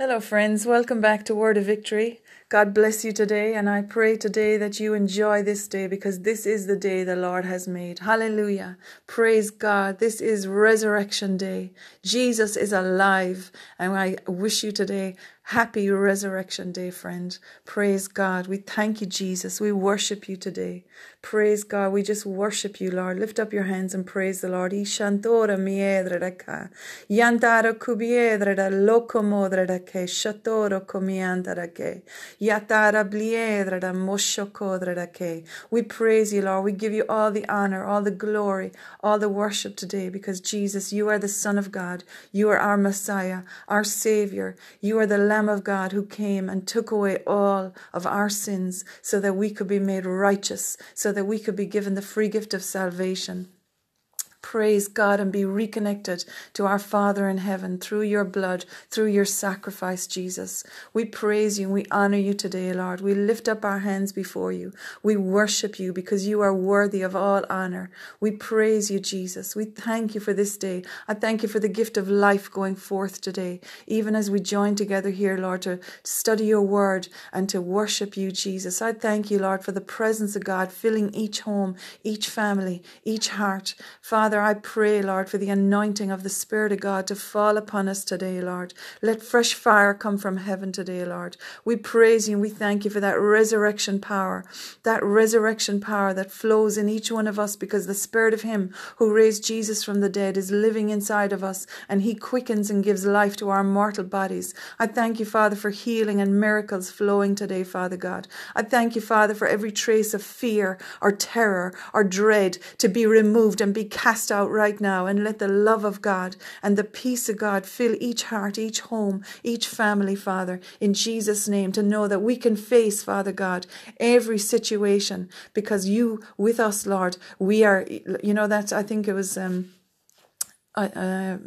Hello, friends. Welcome back to Word of Victory. God bless you today, and I pray today that you enjoy this day because this is the day the Lord has made. Hallelujah. Praise God. This is Resurrection Day. Jesus is alive, and I wish you today Happy Resurrection Day, friend. Praise God. We thank you, Jesus. We worship you today. Praise God. We just worship you, Lord. Lift up your hands and praise the Lord. Ishantora miedredaka. Yantara kubiedreda locomodredake. Shatoro comiandarake. Yatara bliedreda moshokodredake. We praise you, Lord. We give you all the honor, all the glory, all the worship today because Jesus, you are the Son of God. You are our Messiah, our Savior. You are the Lamb Lamb of God who came and took away all of our sins so that we could be made righteous, so that we could be given the free gift of salvation praise God and be reconnected to our Father in heaven through your blood, through your sacrifice, Jesus. We praise you and we honor you today, Lord. We lift up our hands before you. We worship you because you are worthy of all honor. We praise you, Jesus. We thank you for this day. I thank you for the gift of life going forth today, even as we join together here, Lord, to study your word and to worship you, Jesus. I thank you, Lord, for the presence of God filling each home, each family, each heart. Father, Father, I pray, Lord, for the anointing of the Spirit of God to fall upon us today, Lord. Let fresh fire come from heaven today, Lord. We praise you and we thank you for that resurrection power, that resurrection power that flows in each one of us because the Spirit of Him who raised Jesus from the dead is living inside of us and He quickens and gives life to our mortal bodies. I thank you, Father, for healing and miracles flowing today, Father God. I thank you, Father, for every trace of fear or terror or dread to be removed and be cast cast out right now and let the love of God and the peace of God fill each heart, each home, each family, Father, in Jesus' name, to know that we can face, Father God, every situation because you with us, Lord, we are, you know, that's, I think it was, um, I, uh,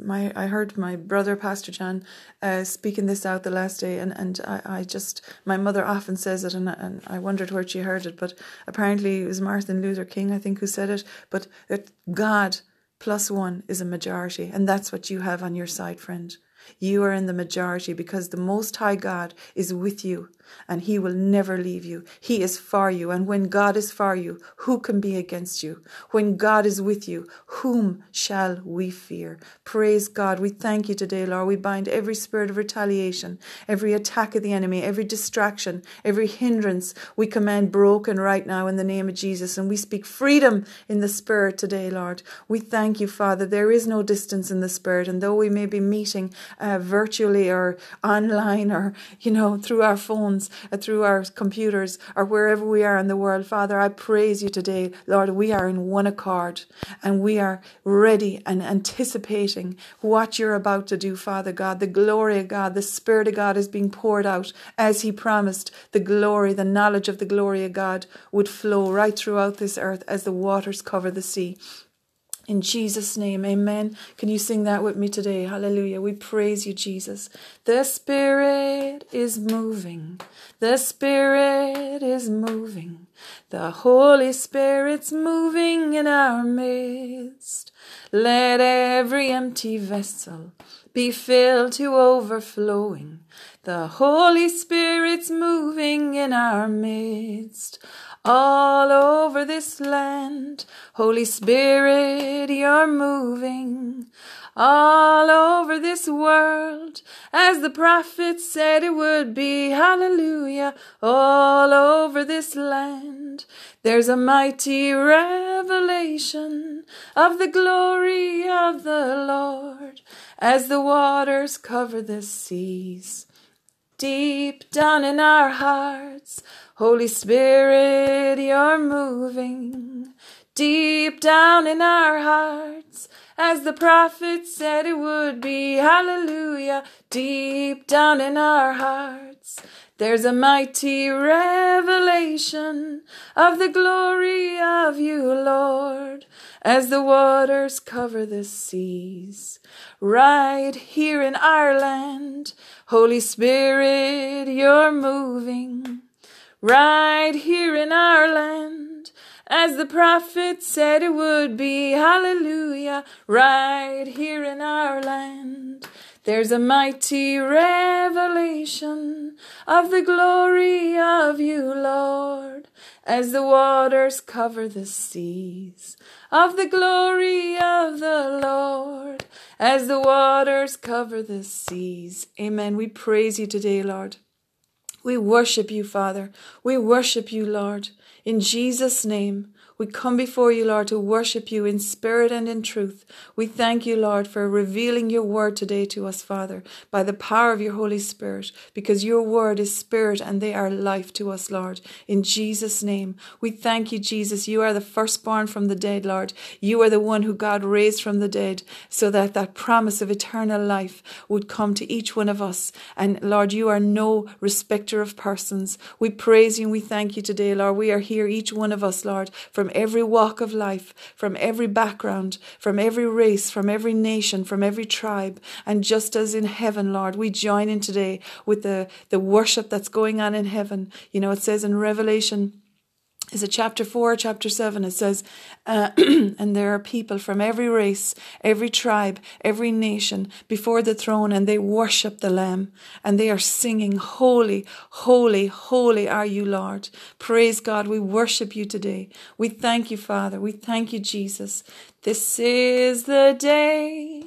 my I heard my brother Pastor John uh, speaking this out the last day, and and I, I just my mother often says it, and and I wondered where she heard it, but apparently it was Martin Luther King I think who said it. But that God plus one is a majority, and that's what you have on your side, friend. You are in the majority because the Most High God is with you and he will never leave you. He is for you. And when God is for you, who can be against you? When God is with you, whom shall we fear? Praise God. We thank you today, Lord. We bind every spirit of retaliation, every attack of the enemy, every distraction, every hindrance. We command broken right now in the name of Jesus. And we speak freedom in the spirit today, Lord. We thank you, Father. There is no distance in the spirit. And though we may be meeting uh, virtually or online or, you know, through our phones, phones, uh, through our computers, or wherever we are in the world. Father, I praise you today. Lord, we are in one accord and we are ready and anticipating what you're about to do, Father God. The glory of God, the Spirit of God is being poured out as He promised. The glory, the knowledge of the glory of God would flow right throughout this earth as the waters cover the sea. In Jesus' name, amen. Can you sing that with me today? Hallelujah. We praise you, Jesus. The Spirit is moving. The Spirit is moving. The Holy Spirit's moving in our midst. Let every empty vessel be filled to overflowing. The Holy Spirit's moving in our midst all over this land. Holy Spirit, you're moving all over this world as the prophet said it would be. Hallelujah. All over this land. There's a mighty revelation of the glory of the Lord as the waters cover the seas. Deep down in our hearts, Holy Spirit, you're moving deep down in our hearts, as the prophet said it would be. Hallelujah, deep down in our hearts. There's a mighty revelation of the glory of you, Lord, as the waters cover the seas. Right here in Ireland, Holy Spirit, you're moving right here in our land, as the prophet said it would be. Hallelujah, right here in our land. There's a mighty revelation of the glory of you, Lord, as the waters cover the seas. Of the glory of the Lord, as the waters cover the seas. Amen. We praise you today, Lord. We worship you, Father. We worship you, Lord. In Jesus' name. We come before you, Lord, to worship you in spirit and in truth. We thank you, Lord, for revealing your word today to us, Father, by the power of your Holy Spirit, because your word is spirit and they are life to us, Lord. In Jesus' name, we thank you, Jesus. You are the firstborn from the dead, Lord. You are the one who God raised from the dead so that that promise of eternal life would come to each one of us. And Lord, you are no respecter of persons. We praise you and we thank you today, Lord. We are here, each one of us, Lord, from from every walk of life, from every background, from every race, from every nation, from every tribe. And just as in heaven, Lord, we join in today with the, the worship that's going on in heaven. You know, it says in Revelation is it chapter 4 chapter 7 it says uh, and there are people from every race every tribe every nation before the throne and they worship the lamb and they are singing holy holy holy are you lord praise god. We worship you today. We thank you father. We thank you jesus. This is the day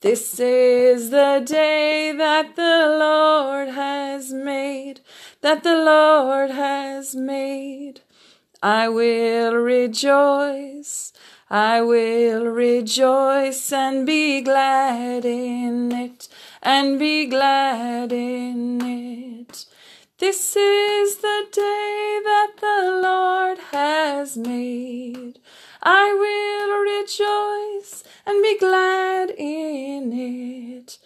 this is the day that the Lord has made, that the Lord has made. I will rejoice, I will rejoice and be glad in it, and be glad in it. This is the day that the Lord has made. I will rejoice and be glad in it.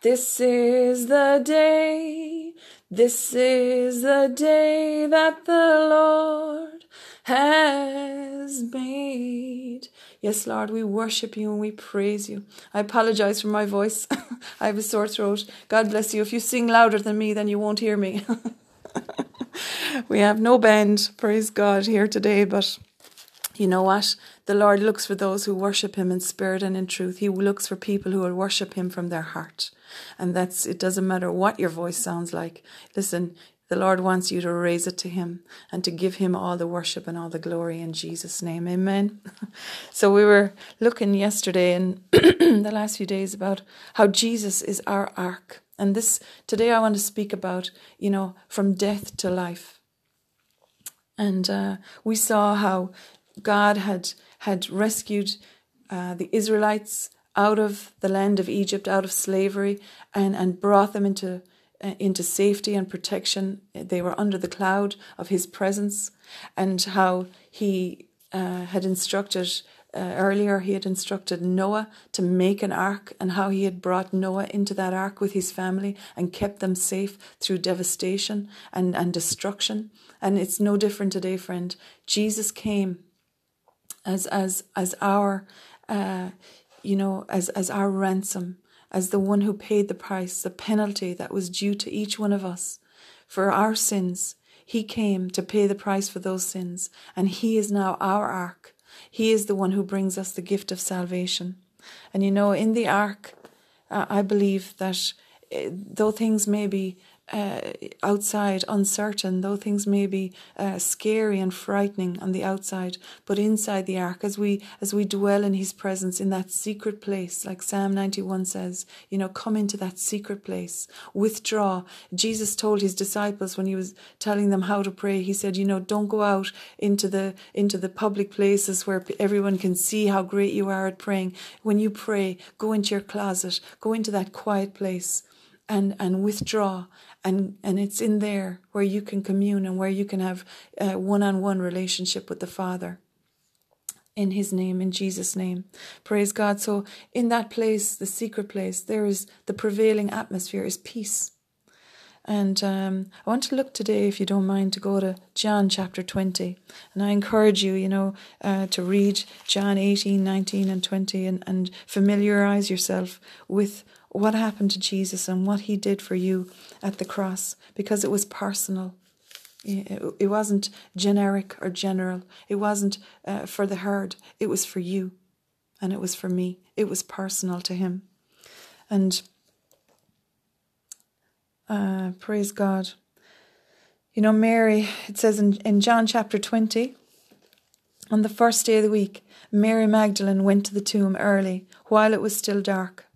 This is the day, this is the day that the Lord has made. Yes, Lord, we worship you and we praise you. I apologize for my voice. I have a sore throat. God bless you. If you sing louder than me, then you won't hear me. we have no band, praise God, here today, but you know what? The Lord looks for those who worship Him in spirit and in truth. He looks for people who will worship Him from their heart. And that's, it doesn't matter what your voice sounds like. Listen, the Lord wants you to raise it to Him and to give Him all the worship and all the glory in Jesus' name. Amen. So we were looking yesterday and the last few days about how Jesus is our ark. And this today I want to speak about, you know, from death to life. And uh, we saw how God had had rescued uh, the Israelites out of the land of Egypt, out of slavery, and, and brought them into uh, into safety and protection. They were under the cloud of his presence, and how he uh, had instructed uh, earlier, he had instructed Noah to make an ark, and how he had brought Noah into that ark with his family and kept them safe through devastation and, and destruction. And it's no different today, friend. Jesus came as as as our uh, you know as as our ransom as the one who paid the price, the penalty that was due to each one of us for our sins. He came to pay the price for those sins, and He is now our ark. He is the one who brings us the gift of salvation. And you know, in the ark, uh, I believe that uh, though things may be uh, outside uncertain, though things may be uh, scary and frightening on the outside, but inside the ark, as we as we dwell in His presence in that secret place, like Psalm ninety one says, you know, come into that secret place, withdraw. Jesus told His disciples when He was telling them how to pray, He said, you know, don't go out into the into the public places where everyone can see how great you are at praying. When you pray, go into your closet, go into that quiet place and and withdraw and and it's in there where you can commune and where you can have a one-on-one relationship with the father. In his name in jesus name. Praise god. So in that place the secret place there is the prevailing atmosphere is peace. And um, I want to look today, if you don't mind, to go to John chapter 20. And I encourage you, you know, uh, to read John 18, 19, and 20 and, and familiarize yourself with what happened to Jesus and what he did for you at the cross because it was personal. It wasn't generic or general. It wasn't uh, for the herd. It was for you and it was for me. It was personal to him. And Uh, praise God. You know, Mary, it says in, in John chapter 20, on the first day of the week, Mary Magdalene went to the tomb early, while it was still dark,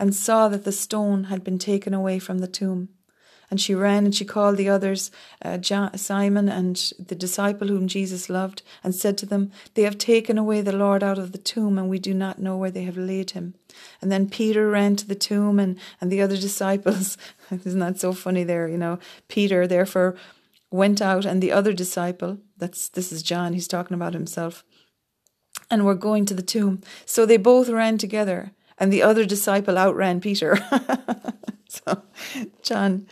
and saw that the stone had been taken away from the tomb. And she ran and she called the others, uh, John, Simon and the disciple whom Jesus loved, and said to them, They have taken away the Lord out of the tomb, and we do not know where they have laid him. And then Peter ran to the tomb, and, and the other disciples. Isn't that so funny there? You know, Peter therefore went out, and the other disciple, that's this is John, he's talking about himself, and were going to the tomb. So they both ran together, and the other disciple outran Peter. so John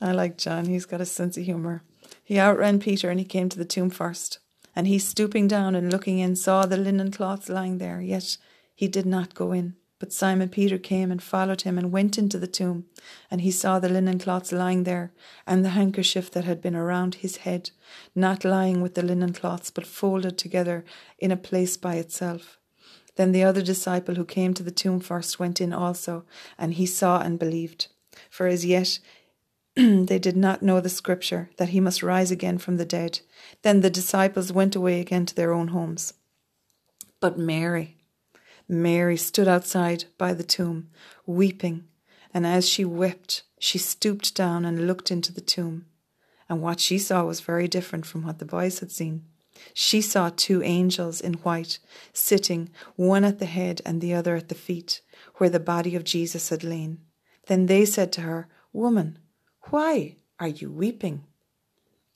I like John. He's got a sense of humour. He outran Peter and he came to the tomb first. And he, stooping down and looking in, saw the linen cloths lying there, yet he did not go in. But Simon Peter came and followed him and went into the tomb. And he saw the linen cloths lying there, and the handkerchief that had been around his head, not lying with the linen cloths, but folded together in a place by itself. Then the other disciple who came to the tomb first went in also, and he saw and believed. For as yet they did not know the scripture that he must rise again from the dead. Then the disciples went away again to their own homes. But Mary, Mary stood outside by the tomb, weeping, and as she wept, she stooped down and looked into the tomb. And what she saw was very different from what the boys had seen. She saw two angels in white, sitting, one at the head and the other at the feet, where the body of Jesus had lain. Then they said to her, Woman, why are you weeping?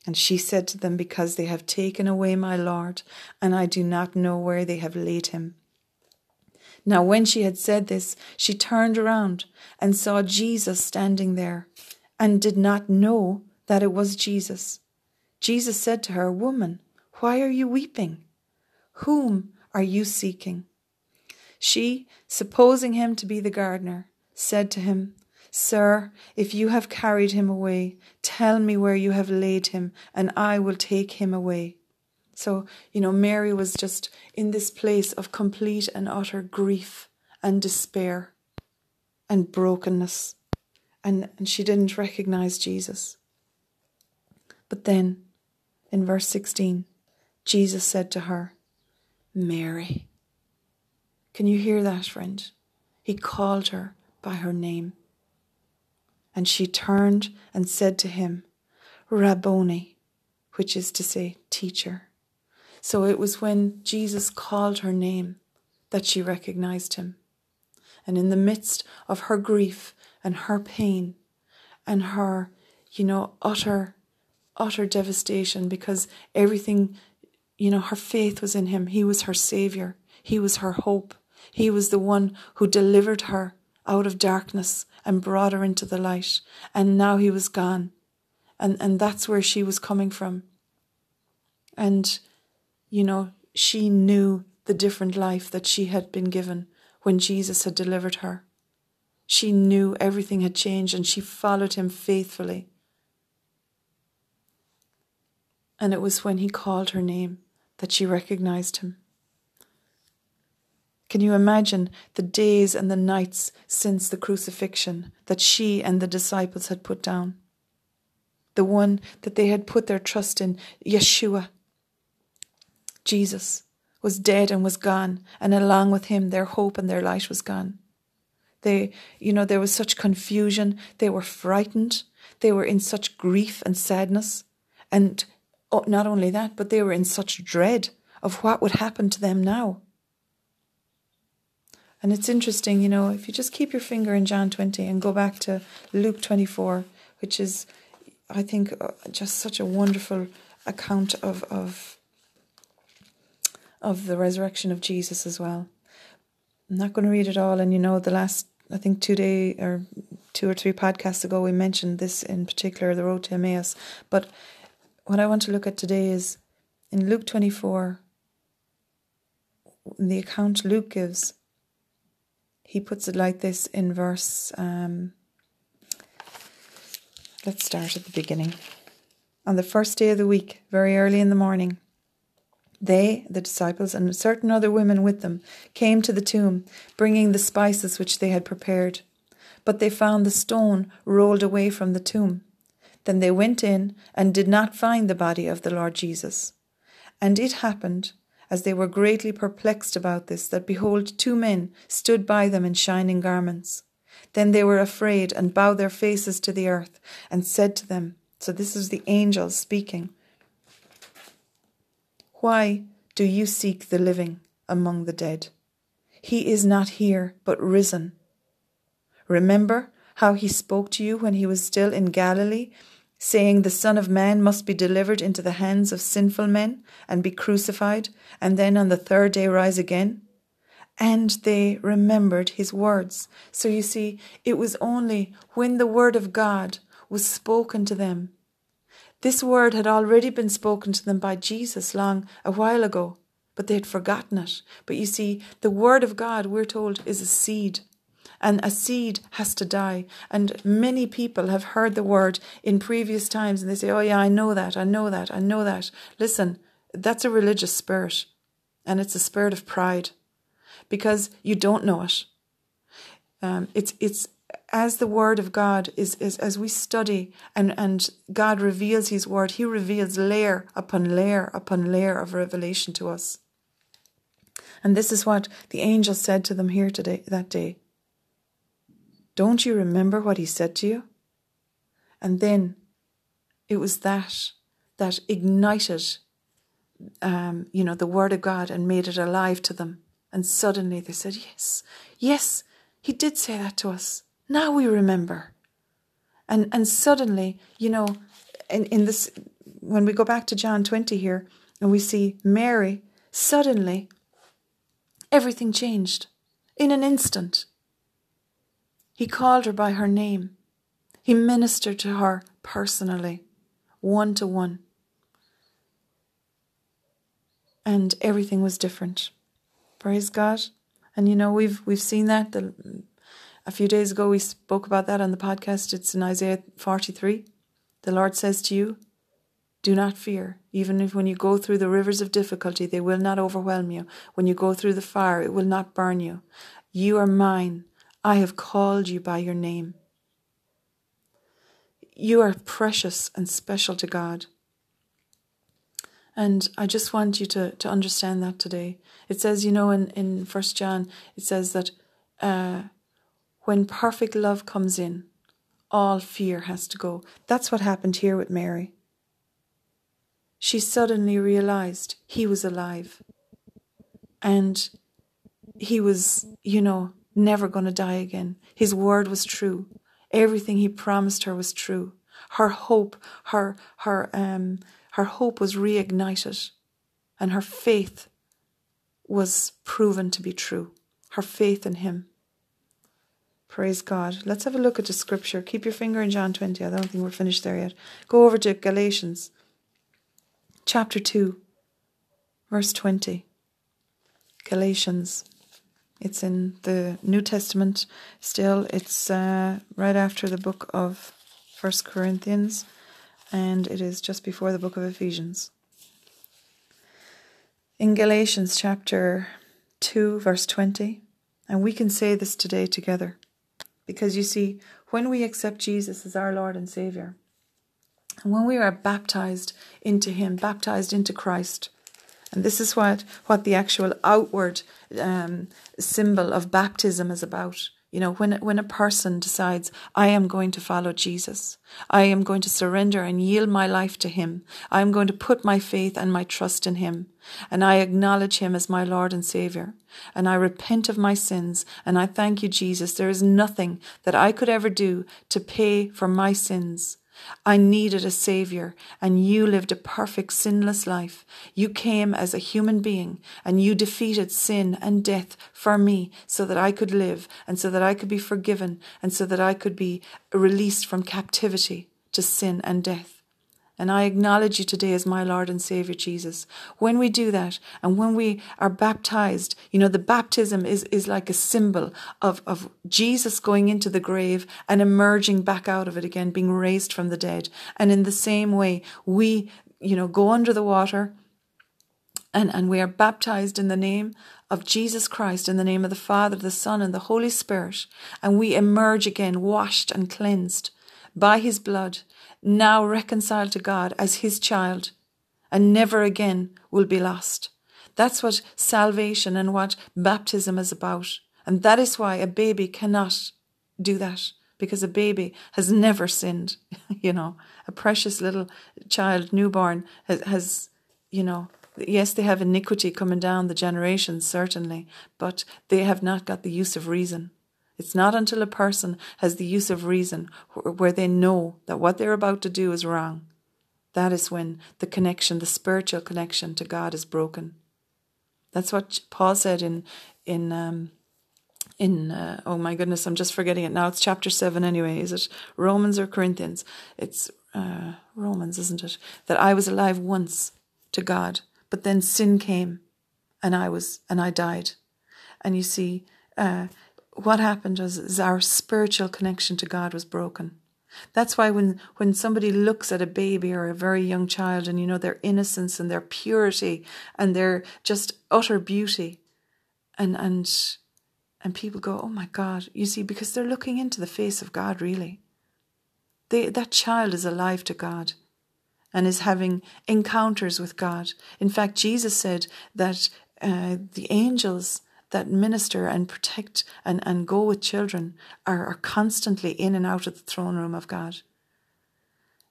And she said to them, Because they have taken away my Lord, and I do not know where they have laid him. Now, when she had said this, she turned around and saw Jesus standing there, and did not know that it was Jesus. Jesus said to her, Woman, why are you weeping? Whom are you seeking? She, supposing him to be the gardener, said to him, Sir, if you have carried him away, tell me where you have laid him, and I will take him away. So, you know, Mary was just in this place of complete and utter grief and despair and brokenness, and, and she didn't recognize Jesus. But then, in verse 16, Jesus said to her, Mary. Can you hear that, friend? He called her by her name. And she turned and said to him, Rabboni, which is to say, teacher. So it was when Jesus called her name that she recognized him. And in the midst of her grief and her pain and her, you know, utter, utter devastation because everything, you know, her faith was in him. He was her savior. He was her hope. He was the one who delivered her out of darkness and brought her into the light. And now he was gone. And, and that's where she was coming from. And, you know, she knew the different life that she had been given when Jesus had delivered her. She knew everything had changed and she followed him faithfully. And it was when he called her name that she recognized him. Can you imagine the days and the nights since the crucifixion that she and the disciples had put down? The one that they had put their trust in, Yeshua. Jesus was dead and was gone, and along with him their hope and their light was gone. They, you know, there was such confusion. They were frightened. They were in such grief and sadness. And oh, not only that, but they were in such dread of what would happen to them now. And it's interesting, you know, if you just keep your finger in John 20 and go back to Luke 24, which is, I think, uh, just such a wonderful account of, of, of the resurrection of Jesus as well. I'm not going to read it all. And, you know, the last, I think, two day or two or three podcasts ago, we mentioned this in particular, the road to Emmaus. But what I want to look at today is in Luke 24, the account Luke gives he puts it like this in verse. Um, let's start at the beginning. On the first day of the week, very early in the morning, they, the disciples, and certain other women with them, came to the tomb, bringing the spices which they had prepared. but they found the stone rolled away from the tomb. Then they went in and did not find the body of the Lord Jesus. And it happened, as they were greatly perplexed about this, that behold, two men stood by them in shining garments. Then they were afraid and bowed their faces to the earth and said to them, So this is the angels speaking, Why do you seek the living among the dead? He is not here, but risen. Remember how he spoke to you when he was still in Galilee, saying, The Son of Man must be delivered into the hands of sinful men and be crucified, and then on the third day rise again? And they remembered his words. So you see, it was only when the word of God was spoken to them. This word had already been spoken to them by Jesus long a while ago but they had forgotten it. But you see, the word of God, we're told, is a seed. And a seed has to die. And many people have heard the word in previous times and they say, Oh, yeah, I know that, I know that, I know that. Listen, that's a religious spirit. And it's a spirit of pride because you don't know it. Um, it's, it's as the word of God is, is as we study and, and God reveals his word, he reveals layer upon layer upon layer of revelation to us. And this is what the angel said to them here today that day. Don't you remember what he said to you? And then it was that that ignited um, you know, the word of God and made it alive to them. And suddenly they said, Yes, yes, he did say that to us. Now we remember. And and suddenly, you know, in, in this when we go back to John 20 here and we see Mary, suddenly Everything changed in an instant. He called her by her name. He ministered to her personally, one to one. And everything was different. Praise God. And you know, we've we've seen that. The, a few days ago we spoke about that on the podcast. It's in Isaiah 43. The Lord says to you, do not fear. Even if when you go through the rivers of difficulty, they will not overwhelm you. When you go through the fire, it will not burn you. You are mine. I have called you by your name. You are precious and special to God. And I just want you to, to understand that today. It says, you know, in, in First John, it says that uh, when perfect love comes in, all fear has to go. That's what happened here with Mary she suddenly realized he was alive. And he was, you know, never going to die again. His word was true. Everything he promised her was true. Her hope, her her um her hope was reignited and her faith was proven to be true. Her faith in him. Praise God. Let's have a look at the scripture. Keep your finger in John 20. I don't think we're finished there yet. Go over to Galatians chapter 2, verse 20. Galatians. It's in the New Testament still. It's uh, right after the book of First Corinthians, and it is just before the book of Ephesians. In Galatians chapter 2, verse 20, and we can say this today together. Because you see, when we accept Jesus as our Lord and Savior, and when we are baptized into Him, baptized into Christ, and this is what, what the actual outward um, symbol of baptism is about. You know, when, when a person decides, I am going to follow Jesus, I am going to surrender and yield my life to Him, I am going to put my faith and my trust in Him, and I acknowledge Him as my Lord and Savior, and I repent of my sins, and I thank you, Jesus. There is nothing that I could ever do to pay for my sins. I needed a Savior, and you lived a perfect, sinless life. You came as a human being, and you defeated sin and death for me so that I could live, and so that I could be forgiven, and so that I could be released from captivity to sin and death. And I acknowledge you today as my Lord and Savior Jesus. When we do that and when we are baptized, you know, the baptism is, is like a symbol of, of Jesus going into the grave and emerging back out of it again, being raised from the dead. And in the same way, we, you know, go under the water And, and we are baptized in the name of Jesus Christ, in the name of the Father, the Son, and the Holy Spirit. And we emerge again washed and cleansed by his blood, now reconciled to God as his child, and never again will be lost. That's what salvation and what baptism is about. And that is why a baby cannot do that because a baby has never sinned. you know, a precious little child, newborn, has, has, you know, yes, they have iniquity coming down the generations, certainly, but they have not got the use of reason. It's not until a person has the use of reason where they know that what they're about to do is wrong. That is when the connection, the spiritual connection to God is broken. That's what Paul said in in um, in uh, oh my goodness, I'm just forgetting it now. It's chapter seven anyway. Is it Romans or Corinthians? It's uh, Romans, isn't it? That I was alive once to God, but then sin came, and I was and I died. And you see, uh, what happened was, is our spiritual connection to God was broken. That's why when, when somebody looks at a baby or a very young child and you know their innocence and their purity and their just utter beauty and and and people go, Oh my God, you see, because they're looking into the face of God really. They that child is alive to God and is having encounters with God. In fact, Jesus said that uh, the angels that minister and protect and, and go with children are, are constantly in and out of the throne room of God.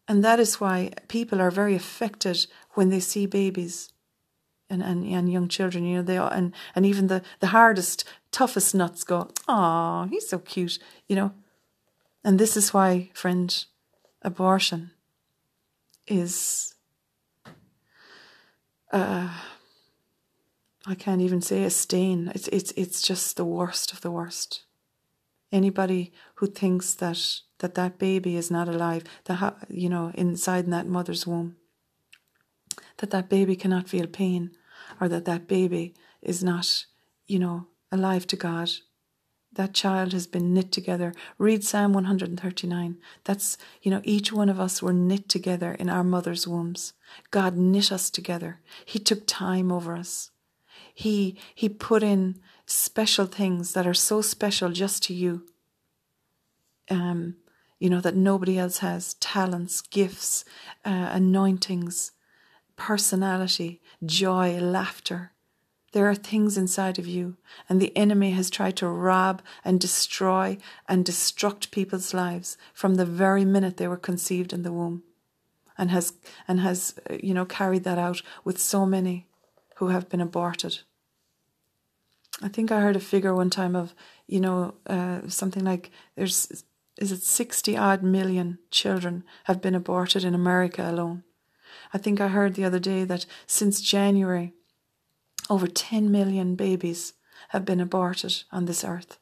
And that is why people are very affected when they see babies and, and, and young children, you know, they are, and, and even the, the hardest, toughest nuts go, Oh, he's so cute, you know. And this is why, friend, abortion is uh, I can't even say a stain. It's it's it's just the worst of the worst. Anybody who thinks that that that baby is not alive, that you know inside in that mother's womb, that that baby cannot feel pain, or that that baby is not, you know, alive to God. That child has been knit together. Read Psalm 139. That's, you know, each one of us were knit together in our mother's wombs. God knit us together. He took time over us. He he put in special things that are so special just to you. Um, you know that nobody else has talents, gifts, uh, anointings, personality, joy, laughter. There are things inside of you, and the enemy has tried to rob and destroy and destruct people's lives from the very minute they were conceived in the womb, and has and has uh, you know carried that out with so many who have been aborted. I think I heard a figure one time of, you know, uh, something like there's, is it 60 odd million children have been aborted in America alone. I think I heard the other day that since January, over 10 million babies have been aborted on this earth.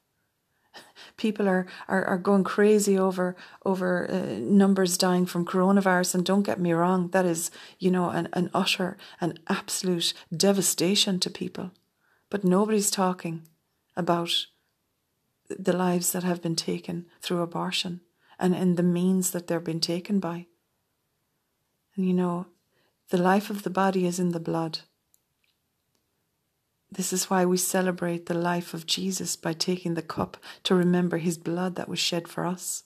People are, are, are going crazy over over uh, numbers dying from coronavirus, and don't get me wrong, that is you know an, an utter an absolute devastation to people. But nobody's talking about the lives that have been taken through abortion and in the means that they're being taken by. And you know, the life of the body is in the blood. This is why we celebrate the life of Jesus by taking the cup to remember his blood that was shed for us.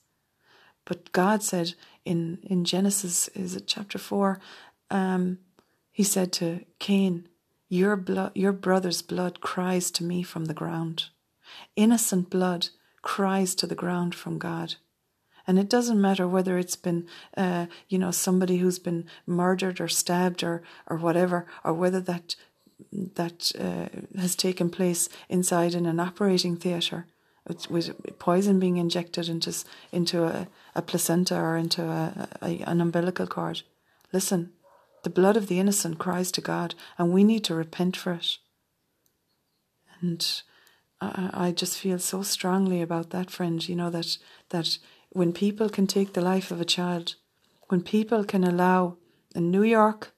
But God said in, in Genesis, is it chapter 4? Um, he said to Cain, your blood, your brother's blood cries to me from the ground. Innocent blood cries to the ground from God. And it doesn't matter whether it's been, uh, you know, somebody who's been murdered or stabbed or, or whatever, or whether that that uh, has taken place inside in an operating theatre with poison being injected into into a, a placenta or into a, a, an umbilical cord. Listen, the blood of the innocent cries to God, and we need to repent for it. And I, I just feel so strongly about that, friend. You know that that when people can take the life of a child, when people can allow, in New York,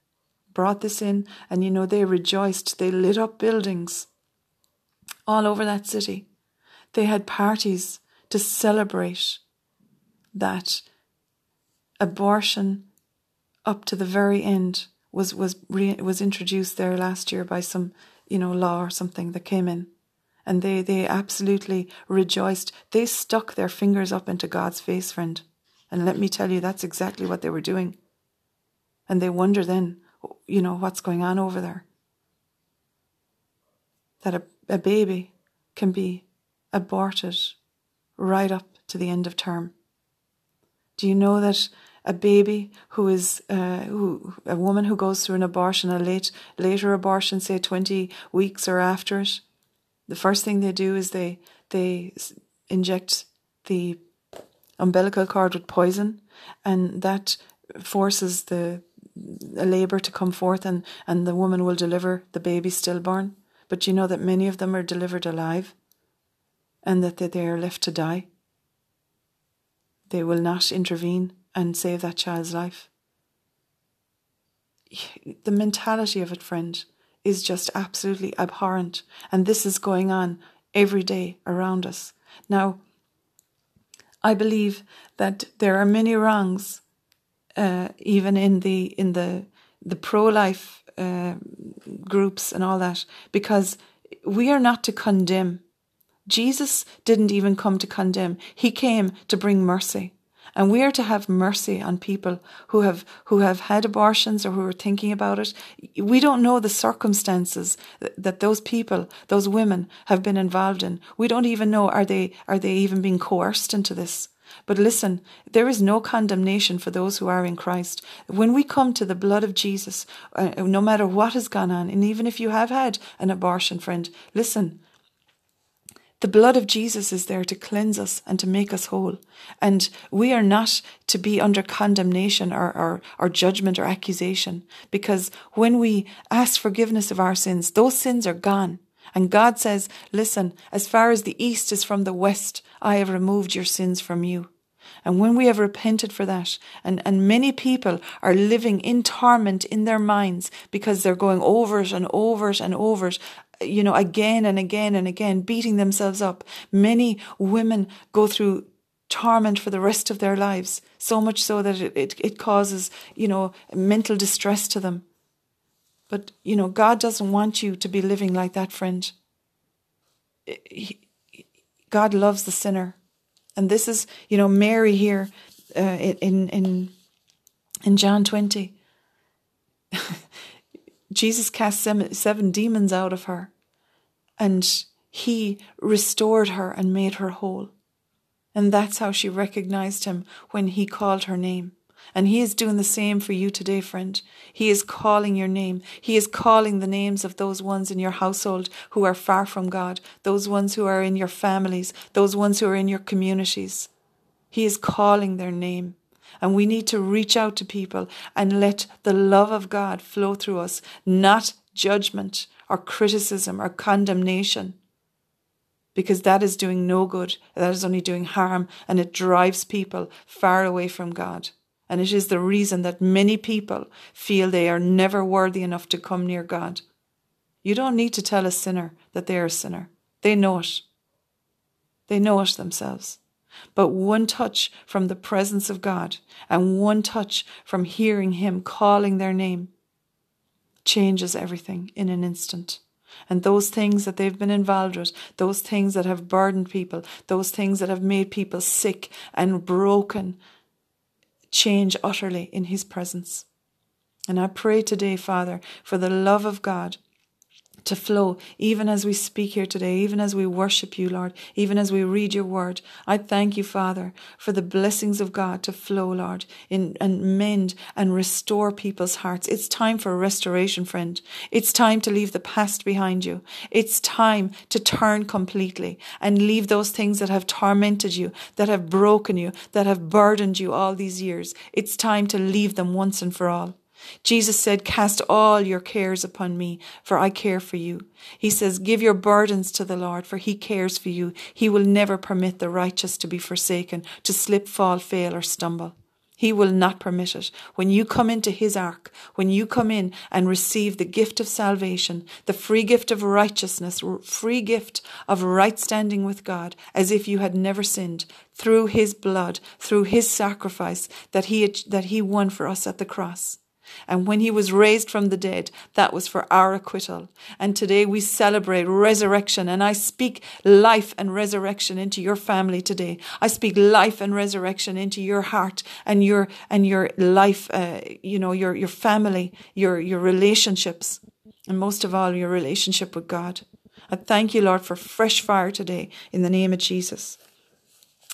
brought this in, and you know they rejoiced. They lit up buildings all over that city. They had parties to celebrate that abortion up to the very end was was re, was introduced there last year by some you know law or something that came in, and they they absolutely rejoiced. They stuck their fingers up into God's face, friend, and let me tell you, that's exactly what they were doing. And they wonder then, you know, what's going on over there. That a, a baby can be aborted right up to the end of term. Do you know that a baby who is uh, who a woman who goes through an abortion, a late later abortion, say twenty weeks or after it, the first thing they do is they they inject the umbilical cord with poison, and that forces the labour to come forth, and and the woman will deliver the baby stillborn. But you know that many of them are delivered alive, and that they are left to die. They will not intervene and save that child's life. The mentality of it, friend, is just absolutely abhorrent. And this is going on every day around us. Now, I believe that there are many wrongs, uh, even in the in the the pro life uh, groups and all that, because we are not to condemn. Jesus didn't even come to condemn; he came to bring mercy. And we are to have mercy on people who have, who have had abortions or who are thinking about it. We don't know the circumstances that those people, those women have been involved in. We don't even know, are they, are they even being coerced into this? But listen, there is no condemnation for those who are in Christ. When we come to the blood of Jesus, uh, no matter what has gone on, and even if you have had an abortion, friend, listen, the blood of Jesus is there to cleanse us and to make us whole. And we are not to be under condemnation or, or, or judgment or accusation because when we ask forgiveness of our sins, those sins are gone. And God says, listen, as far as the east is from the west, I have removed your sins from you. And when we have repented for that, and, and many people are living in torment in their minds because they're going over it and over it and over it, you know, again and again and again, beating themselves up. Many women go through torment for the rest of their lives, so much so that it, it, it causes, you know, mental distress to them. But, you know, God doesn't want you to be living like that, friend. God loves the sinner. And this is, you know, Mary here uh, in, in, in John 20. Jesus cast seven, seven demons out of her, and he restored her and made her whole. And that's how she recognized him when he called her name. And he is doing the same for you today, friend. He is calling your name. He is calling the names of those ones in your household who are far from God, those ones who are in your families, those ones who are in your communities. He is calling their name. And we need to reach out to people and let the love of God flow through us, not judgment or criticism or condemnation. Because that is doing no good, that is only doing harm, and it drives people far away from God. And it is the reason that many people feel they are never worthy enough to come near God. You don't need to tell a sinner that they are a sinner. They know it. They know it themselves. But one touch from the presence of God and one touch from hearing Him calling their name changes everything in an instant. And those things that they've been involved with, those things that have burdened people, those things that have made people sick and broken, change utterly in His presence. And I pray today, Father, for the love of God to flow, even as we speak here today, even as we worship you, Lord, even as we read your word. I thank you, Father, for the blessings of God to flow, Lord, in, and mend and restore people's hearts. It's time for restoration, friend. It's time to leave the past behind you. It's time to turn completely and leave those things that have tormented you, that have broken you, that have burdened you all these years. It's time to leave them once and for all. Jesus said, Cast all your cares upon me, for I care for you. He says, Give your burdens to the Lord, for he cares for you. He will never permit the righteous to be forsaken, to slip, fall, fail, or stumble. He will not permit it. When you come into His ark, when you come in and receive the gift of salvation, the free gift of righteousness, free gift of right standing with God, as if you had never sinned, through His blood, through His sacrifice that He, that he won for us at the cross And when he was raised from the dead, that was for our acquittal. And today we celebrate resurrection. And I speak life and resurrection into your family today. I speak life and resurrection into your heart and your, and your life, uh, you know, your, your family, your, your relationships. And most of all, your relationship with God. I thank you, Lord, for fresh fire today in the name of Jesus.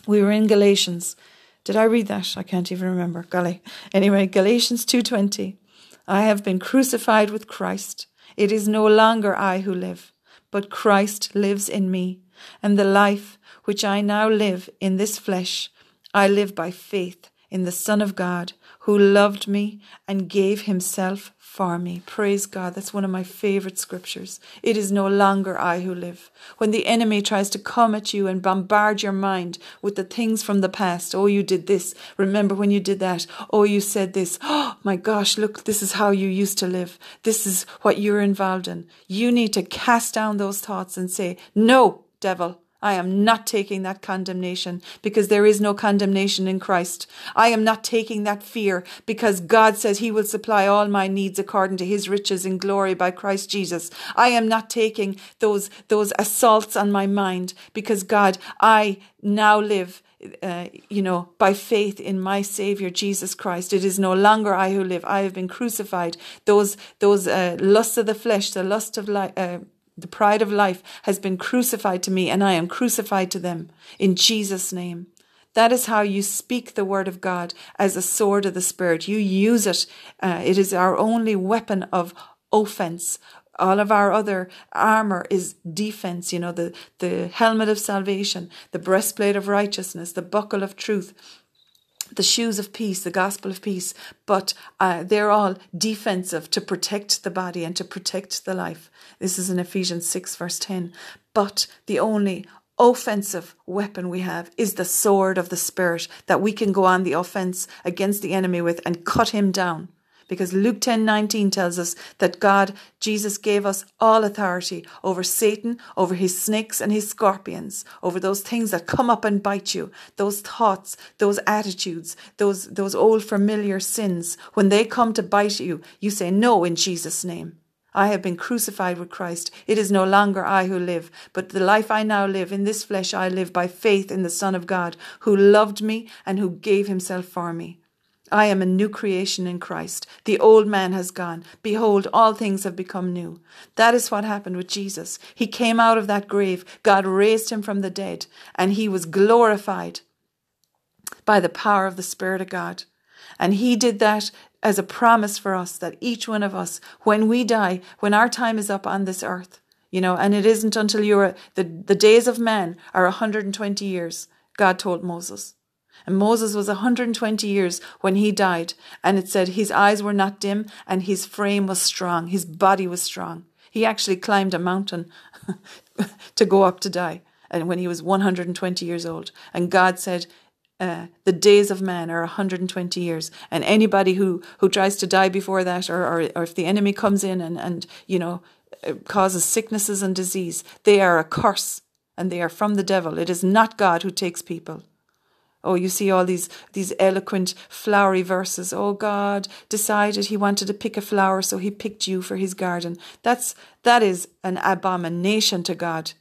We were in Galatians did I read that? I can't even remember. Golly. Anyway, Galatians 2:20. I have been crucified with Christ. It is no longer I who live, but Christ lives in me, and the life which I now live in this flesh, I live by faith in the Son of God, who loved me and gave himself for me. Praise God. That's one of my favorite scriptures. It is no longer I who live. When the enemy tries to come at you and bombard your mind with the things from the past, oh, you did this. Remember when you did that? Oh, you said this. Oh, my gosh, look, this is how you used to live. This is what you're involved in. You need to cast down those thoughts and say, no, devil. I am not taking that condemnation because there is no condemnation in Christ. I am not taking that fear because God says he will supply all my needs according to his riches in glory by Christ Jesus. I am not taking those, those assaults on my mind because God, I now live uh, you know, by faith in my Savior Jesus Christ. It is no longer I who live. I have been crucified. Those those uh, lusts of the flesh, the lust of life, uh, the pride of life has been crucified to me, and I am crucified to them in Jesus' name. That is how you speak the word of God as a sword of the Spirit. You use it. Uh, it is our only weapon of offense. All of our other armor is defense, you know, the, the helmet of salvation, the breastplate of righteousness, the buckle of truth, the shoes of peace, the gospel of peace, but uh, they're all defensive to protect the body and to protect the life. This is in Ephesians 6, verse 10. But the only offensive weapon we have is the sword of the Spirit that we can go on the offense against the enemy with and cut him down because Luke 10 19 tells us that God, Jesus, gave us all authority over Satan, over his snakes and his scorpions, over those things that come up and bite you, those thoughts, those attitudes, those, those old familiar sins. When they come to bite you, you say no in Jesus' name. I have been crucified with Christ. It is no longer I who live, but the life I now live in this flesh I live by faith in the Son of God, who loved me and who gave himself for me. I am a new creation in Christ. The old man has gone. Behold, all things have become new. That is what happened with Jesus. He came out of that grave. God raised him from the dead, and he was glorified by the power of the Spirit of God. And he did that as a promise for us that each one of us, when we die, when our time is up on this earth, you know, and it isn't until you're the, the days of man are 120 years, God told Moses. And Moses was a 120 years when he died. And it said his eyes were not dim and his frame was strong. His body was strong. He actually climbed a mountain to go up to die. And when he was 120 years old. And God said, uh, the days of man are 120 years. And anybody who, who tries to die before that, or, or, or if the enemy comes in and, and, you know, uh, causes sicknesses and disease, they are a curse and they are from the devil. It is not God who takes people. Oh, you see all these these eloquent, flowery verses. Oh, God decided he wanted to pick a flower, so he picked you for his garden. That's that is an abomination to God.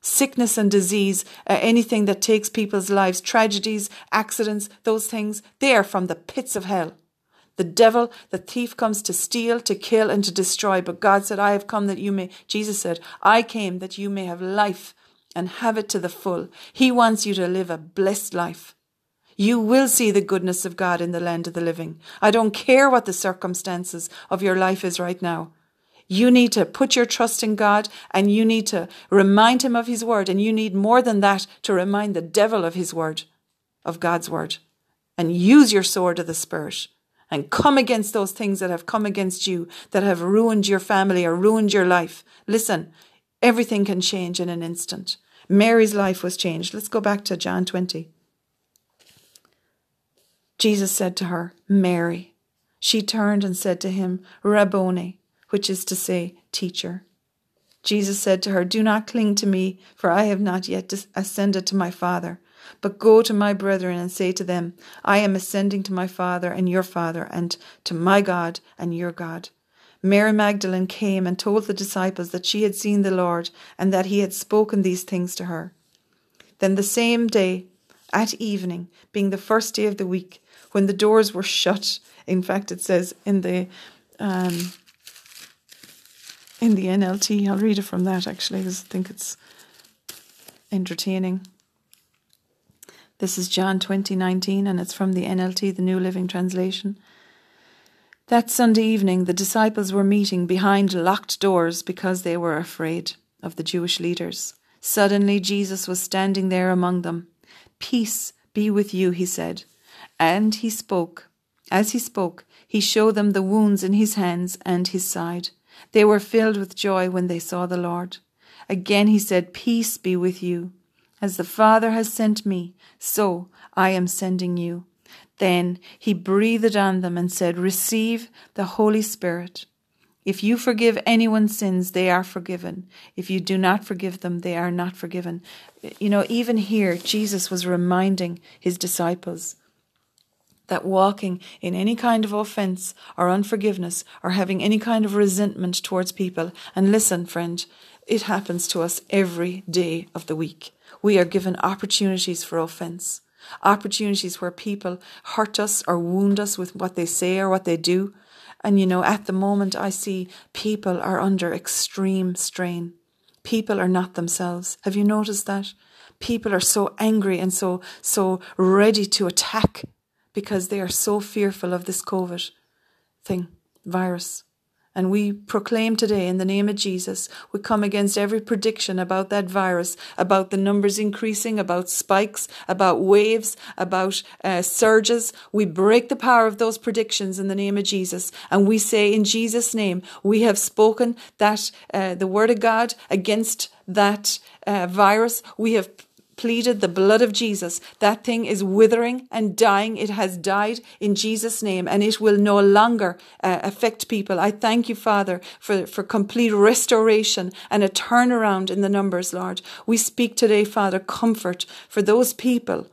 Sickness and disease, uh, anything that takes people's lives, tragedies, accidents, those things, they are from the pits of hell. The devil, the thief comes to steal, to kill, and to destroy. But God said, I have come that you may, Jesus said, I came that you may have life and have it to the full. He wants you to live a blessed life. You will see the goodness of God in the land of the living. I don't care what the circumstances of your life is right now. You need to put your trust in God and you need to remind him of his word. And you need more than that to remind the devil of his word, of God's word. And use your sword of the Spirit and come against those things that have come against you, that have ruined your family or ruined your life. Listen, everything can change in an instant. Mary's life was changed. Let's go back to John 20. Jesus said to her, Mary. She turned and said to him, Rabboni, which is to say, teacher. Jesus said to her, Do not cling to me, for I have not yet ascended to my Father. But go to my brethren and say to them, I am ascending to my Father and your Father, and to my God and your God. Mary Magdalene came and told the disciples that she had seen the Lord and that he had spoken these things to her. Then the same day, at evening, being the first day of the week, when the doors were shut, in fact, it says in the um, in the NLT, I'll read it from that actually, because I think it's entertaining. This is John 2019 and it's from the NLT, the New Living Translation. That Sunday evening, the disciples were meeting behind locked doors because they were afraid of the Jewish leaders. Suddenly, Jesus was standing there among them. Peace be with you, he said. And he spoke. As he spoke, he showed them the wounds in his hands and his side. They were filled with joy when they saw the Lord. Again he said, Peace be with you. As the Father has sent me, so I am sending you. Then he breathed on them and said, Receive the Holy Spirit. If you forgive anyone's sins, they are forgiven. If you do not forgive them, they are not forgiven. You know, even here, Jesus was reminding his disciples that walking in any kind of offense or unforgiveness or having any kind of resentment towards people, and listen, friend, it happens to us every day of the week. We are given opportunities for offense, opportunities where people hurt us or wound us with what they say or what they do. And you know, at the moment, I see people are under extreme strain. People are not themselves. Have you noticed that? People are so angry and so, so ready to attack because they are so fearful of this COVID thing, virus. And we proclaim today in the name of Jesus, we come against every prediction about that virus, about the numbers increasing, about spikes, about waves, about uh, surges. We break the power of those predictions in the name of Jesus. And we say in Jesus' name, we have spoken that uh, the word of God against that uh, virus. We have pleaded the blood of Jesus. That thing is withering and dying. It has died in Jesus' name and it will no longer uh, affect people. I thank you, Father, for, for complete restoration and a turnaround in the numbers, Lord. We speak today, Father, comfort for those people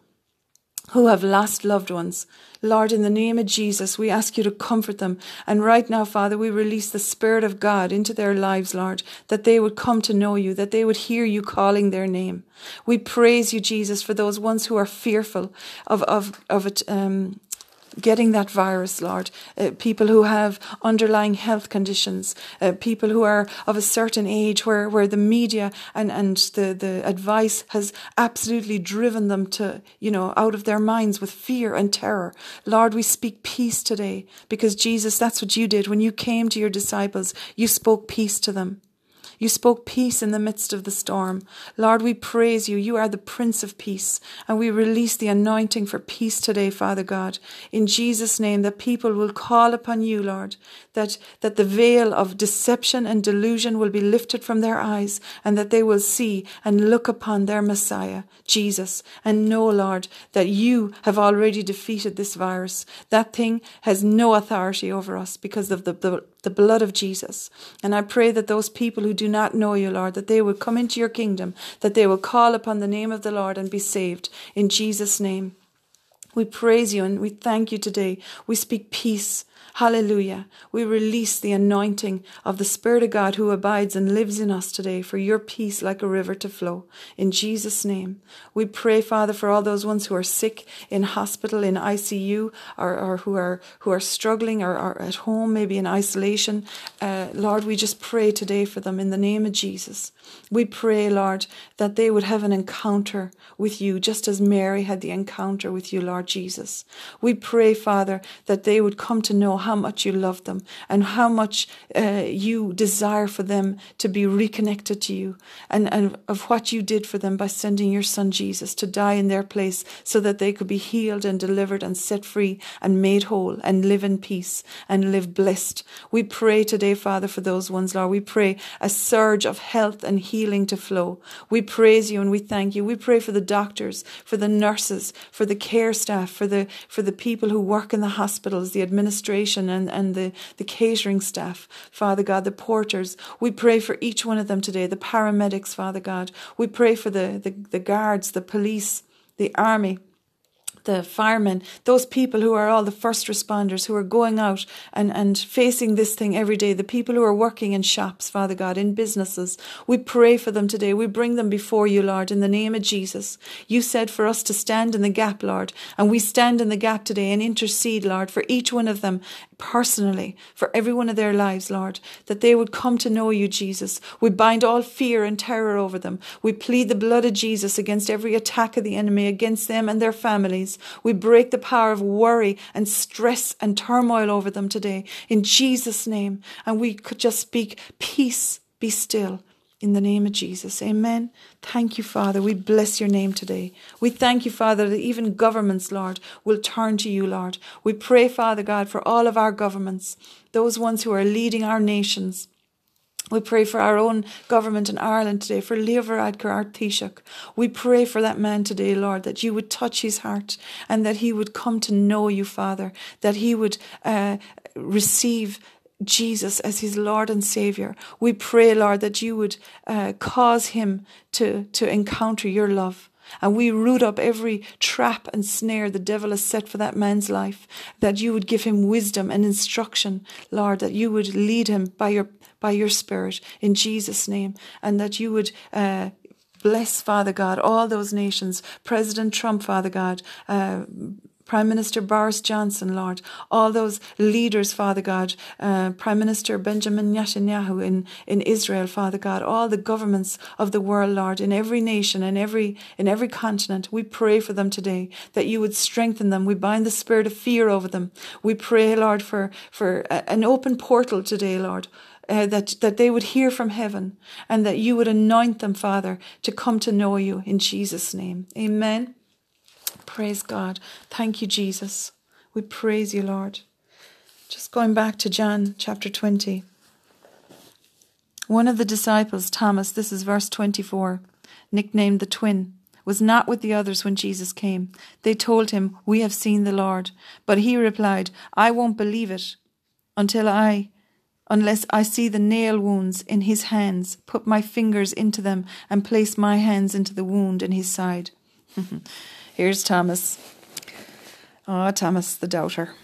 who have lost loved ones. Lord, in the name of Jesus, we ask you to comfort them. And right now, Father, we release the Spirit of God into their lives, Lord, that they would come to know you, that they would hear you calling their name. We praise you, Jesus, for those ones who are fearful of, of, of it, um, getting that virus, Lord. Uh, people who have underlying health conditions, uh, people who are of a certain age where, where the media and, and the, the advice has absolutely driven them to, you know, out of their minds with fear and terror. Lord, we speak peace today because Jesus, that's what you did. When you came to your disciples, you spoke peace to them. You spoke peace in the midst of the storm. Lord, we praise you. You are the Prince of Peace. And we release the anointing for peace today, Father God. In Jesus' name, that people will call upon you, Lord, that, that the veil of deception and delusion will be lifted from their eyes and that they will see and look upon their Messiah, Jesus, and know, Lord, that you have already defeated this virus. That thing has no authority over us because of the, the, the blood of Jesus. And I pray that those people who do not know you, Lord, that they will come into your kingdom, that they will call upon the name of the Lord and be saved. In Jesus' name. We praise you and we thank you today. We speak peace. Hallelujah. We release the anointing of the Spirit of God who abides and lives in us today for your peace like a river to flow. In Jesus' name. We pray, Father, for all those ones who are sick in hospital, in ICU, or, or who are who are struggling or are at home, maybe in isolation. Uh, Lord, we just pray today for them in the name of Jesus. We pray, Lord, that they would have an encounter with you, just as Mary had the encounter with you, Lord Jesus. We pray, Father, that they would come to know how much you love them and how much uh, you desire for them to be reconnected to you and, and of what you did for them by sending your son Jesus to die in their place so that they could be healed and delivered and set free and made whole and live in peace and live blessed. We pray today, Father, for those ones, Lord. We pray a surge of health and healing to flow. We praise you and we thank you. We pray for the doctors, for the nurses, for the care staff, for the for the people who work in the hospitals, the administration and, and the, the catering staff, Father God, the porters. We pray for each one of them today, the paramedics, Father God. We pray for the, the, the guards, the police, the army, the firemen, those people who are all the first responders who are going out and, and facing this thing every day, the people who are working in shops, Father God, in businesses. We pray for them today. We bring them before you, Lord, in the name of Jesus. You said for us to stand in the gap, Lord, and we stand in the gap today and intercede, Lord, for each one of them personally for every one of their lives, Lord, that they would come to know you, Jesus. We bind all fear and terror over them. We plead the blood of Jesus against every attack of the enemy, against them and their families. We break the power of worry and stress and turmoil over them today in Jesus' name. And we could just speak peace, be still in the name of Jesus. Amen. Thank you, Father. We bless your name today. We thank you, Father, that even governments, Lord, will turn to you, Lord. We pray, Father God, for all of our governments, those ones who are leading our nations. We pray for our own government in Ireland today, for Leo Varadkar our Taoiseach. We pray for that man today, Lord, that you would touch his heart and that he would come to know you, Father, that he would uh, receive Jesus as his Lord and Savior. We pray, Lord, that you would uh, cause him to, to encounter your love. And we root up every trap and snare the devil has set for that man's life, that you would give him wisdom and instruction, Lord, that you would lead him by your, by your spirit in Jesus' name, and that you would, uh, bless, Father God, all those nations, President Trump, Father God, uh, Prime Minister Boris Johnson, Lord, all those leaders, Father God, uh, Prime Minister Benjamin Netanyahu in, in Israel, Father God, all the governments of the world, Lord, in every nation and every in every continent, we pray for them today that you would strengthen them. We bind the spirit of fear over them. We pray, Lord, for for a, an open portal today, Lord. Uh, that that they would hear from heaven and that you would anoint them, Father, to come to know you in Jesus' name. Amen. Praise God. Thank you, Jesus. We praise you, Lord. Just going back to John chapter 20. One of the disciples, Thomas, this is verse 24, nicknamed the twin, was not with the others when Jesus came. They told him, We have seen the Lord. But he replied, I won't believe it until I unless I see the nail wounds in his hands, put my fingers into them, and place my hands into the wound in his side. Here's Thomas. Ah, oh, Thomas, the doubter.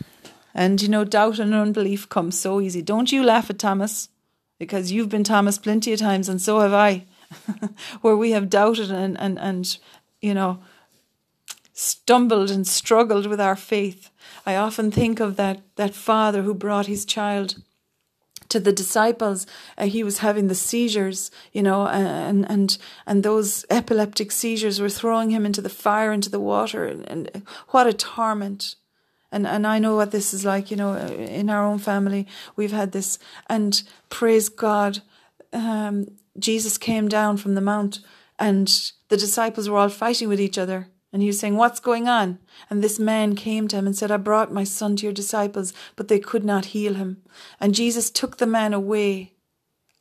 And you know, doubt and unbelief come so easy. Don't you laugh at Thomas, because you've been Thomas plenty of times, and so have I, where we have doubted and, and, and, you know, stumbled and struggled with our faith. I often think of that, that father who brought his child to the disciples, uh, he was having the seizures, you know, and and and those epileptic seizures were throwing him into the fire, into the water, and, and what a torment. And and I know what this is like, you know, in our own family, we've had this, and praise God, um, Jesus came down from the mount, and the disciples were all fighting with each other and he was saying, What's going on? And this man came to him and said, I brought my son to your disciples, but they could not heal him. And Jesus took the man away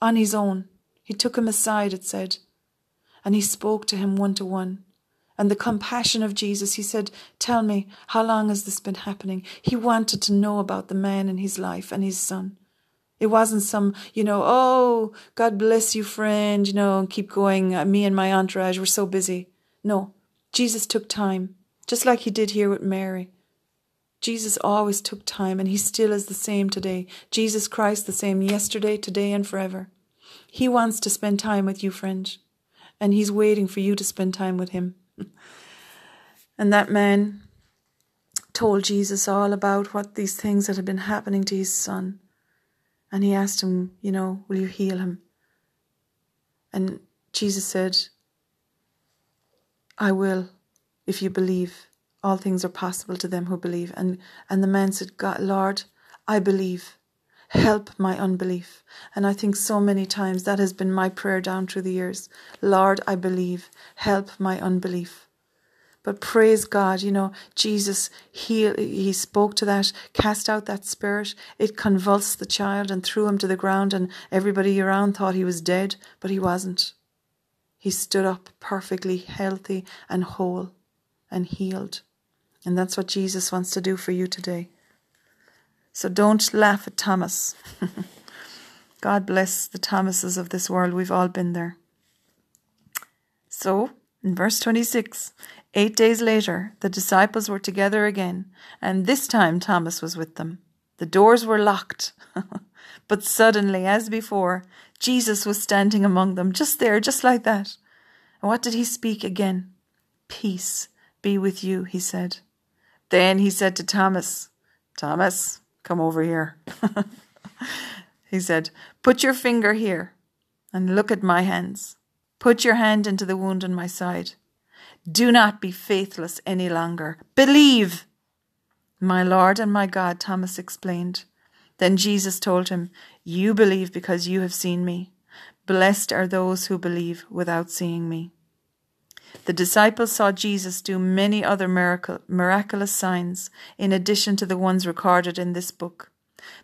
on his own. He took him aside, it said, and he spoke to him one to one. And the compassion of Jesus, he said, Tell me, how long has this been happening? He wanted to know about the man in his life and his son. It wasn't some, you know, oh, God bless you, friend, you know, keep going. Me and my entourage, we're so busy. No, Jesus took time, just like he did here with Mary. Jesus always took time, and he still is the same today. Jesus Christ, the same yesterday, today, and forever. He wants to spend time with you, friend, and he's waiting for you to spend time with him. and that man told Jesus all about what these things that had been happening to his son. And he asked him, you know, will you heal him? And Jesus said, I will, if you believe. All things are possible to them who believe. And, and the man said, God, Lord, I believe. Help my unbelief. And I think so many times that has been my prayer down through the years. Lord, I believe. Help my unbelief. But praise God, you know, Jesus, he, he spoke to that, cast out that spirit. It convulsed the child and threw him to the ground, and everybody around thought he was dead, but he wasn't. He stood up perfectly healthy and whole and healed. And that's what Jesus wants to do for you today. So don't laugh at Thomas. God bless the Thomases of this world. We've all been there. So, in verse 26, Eight days later, the disciples were together again, and this time Thomas was with them. The doors were locked. but suddenly, as before, Jesus was standing among them, just there, just like that. And what did he speak again? Peace be with you, he said. Then he said to Thomas, Thomas, come over here. he said, Put your finger here and look at my hands. Put your hand into the wound on my side. Do not be faithless any longer. Believe. My Lord and my God, Thomas explained. Then Jesus told him, You believe because you have seen me. Blessed are those who believe without seeing me. The disciples saw Jesus do many other miracle, miraculous signs in addition to the ones recorded in this book.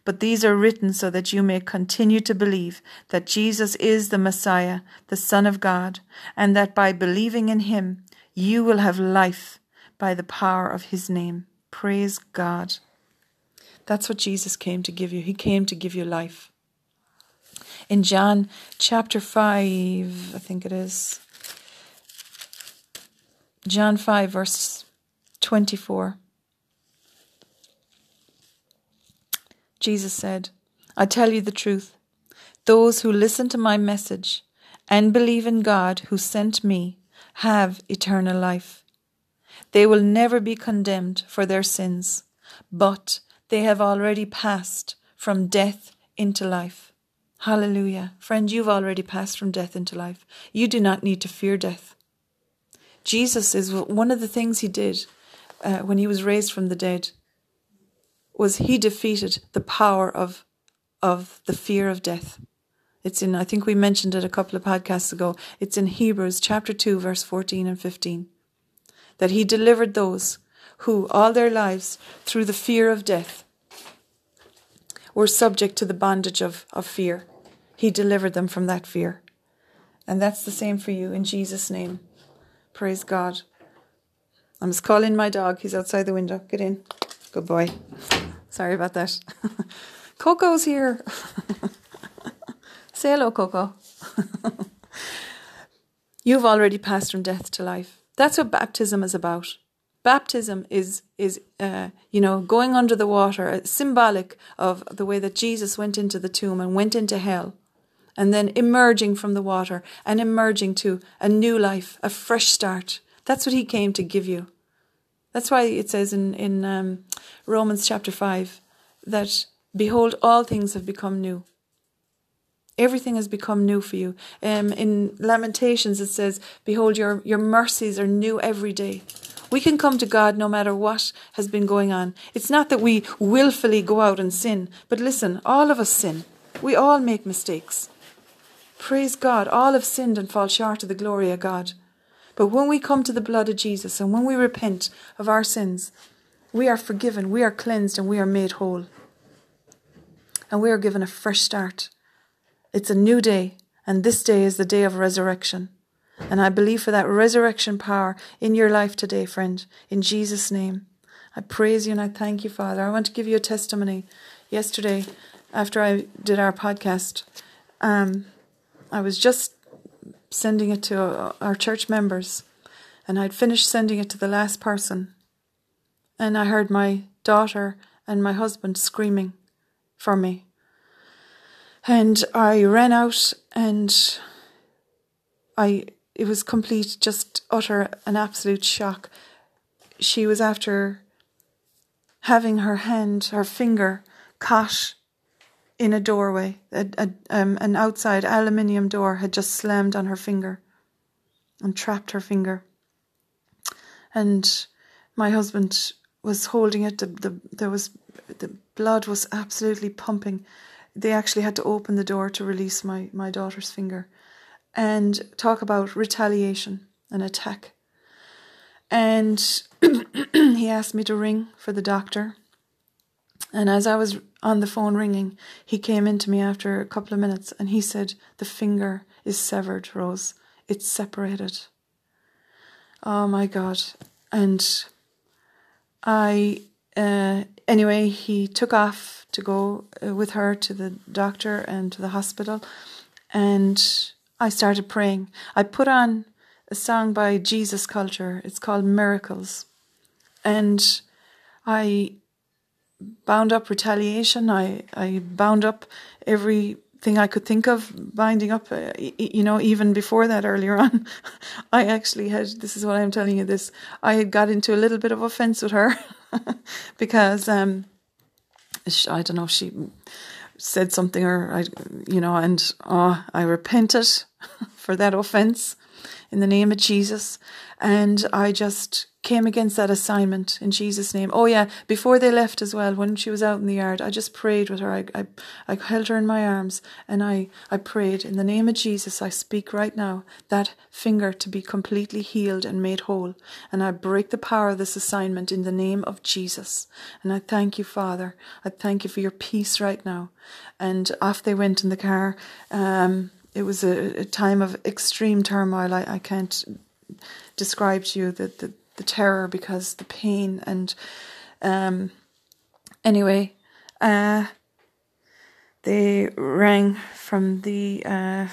But these are written so that you may continue to believe that Jesus is the Messiah, the Son of God, and that by believing in him you will have life by the power of his name. Praise God. That's what Jesus came to give you. He came to give you life. In John chapter 5, I think it is, John 5, verse 24. Jesus said, I tell you the truth. Those who listen to my message and believe in God who sent me have eternal life. They will never be condemned for their sins, but they have already passed from death into life. Hallelujah. Friend, you've already passed from death into life. You do not need to fear death. Jesus is one of the things he did uh, when he was raised from the dead was he defeated the power of of the fear of death. It's in, I think we mentioned it a couple of podcasts ago. It's in Hebrews chapter 2, verse 14 and 15. That he delivered those who, all their lives, through the fear of death, were subject to the bondage of, of fear. He delivered them from that fear. And that's the same for you in Jesus' name. Praise God. I'm just calling my dog. He's outside the window. Get in. Good boy. Sorry about that. Coco's here. Say hello, Coco. You've already passed from death to life. That's what baptism is about. Baptism is is uh, you know going under the water, uh, symbolic of the way that Jesus went into the tomb and went into hell, and then emerging from the water and emerging to a new life, a fresh start. That's what He came to give you. That's why it says in in um, Romans chapter five that behold all things have become new. Everything has become new for you. Um, in Lamentations, it says, Behold, your, your mercies are new every day. We can come to God no matter what has been going on. It's not that we willfully go out and sin, but listen, all of us sin. We all make mistakes. Praise God, all have sinned and fall short of the glory of God. But when we come to the blood of Jesus and when we repent of our sins, we are forgiven, we are cleansed, and we are made whole. And we are given a fresh start. It's a new day, and this day is the day of resurrection. And I believe for that resurrection power in your life today, friend, in Jesus' name. I praise you and I thank you, Father. I want to give you a testimony. Yesterday, after I did our podcast, um, I was just sending it to our church members, and I'd finished sending it to the last person. And I heard my daughter and my husband screaming for me. And I ran out and I it was complete just utter an absolute shock. She was after having her hand, her finger caught in a doorway. A, a, um, an outside aluminium door had just slammed on her finger and trapped her finger. And my husband was holding it. The, the, there was the blood was absolutely pumping they actually had to open the door to release my, my daughter's finger and talk about retaliation and attack. And he asked me to ring for the doctor. And as I was on the phone ringing, he came into me after a couple of minutes and he said, The finger is severed, Rose. It's separated. Oh my God. And I, uh, anyway, he took off to go uh, with her to the doctor and to the hospital. And I started praying. I put on a song by Jesus Culture. It's called Miracles. And I bound up retaliation. I, I bound up everything I could think of binding up, uh, you know, even before that earlier on. I actually had, this is what I'm telling you this, I had got into a little bit of offense with her because, um, I don't know, she said something or I, you know, and oh, I repented for that offense in the name of Jesus. And I just came against that assignment in Jesus' name. Oh yeah, before they left as well, when she was out in the yard, I just prayed with her. I, I, I held her in my arms and I, I prayed in the name of Jesus. I speak right now that finger to be completely healed and made whole. And I break the power of this assignment in the name of Jesus. And I thank you, Father. I thank you for your peace right now. And off they went in the car. Um, it was a, a, time of extreme turmoil. I, I can't describe to you the, the the terror because the pain and um anyway uh they rang from the uh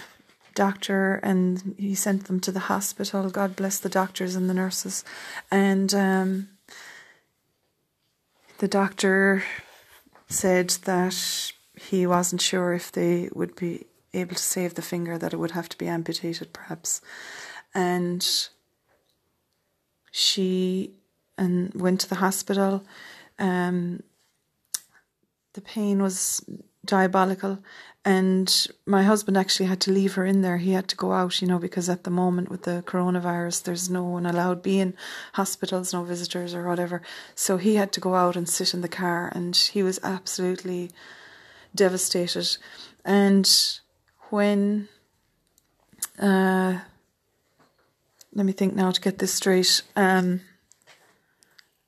doctor and he sent them to the hospital. God bless the doctors and the nurses. And um the doctor said that he wasn't sure if they would be able to save the finger that it would have to be amputated perhaps. And she and went to the hospital. Um, the pain was diabolical, and my husband actually had to leave her in there. He had to go out, you know, because at the moment with the coronavirus, there's no one allowed be in hospitals, no visitors or whatever. So he had to go out and sit in the car, and he was absolutely devastated. And when uh, let me think now to get this straight. Um,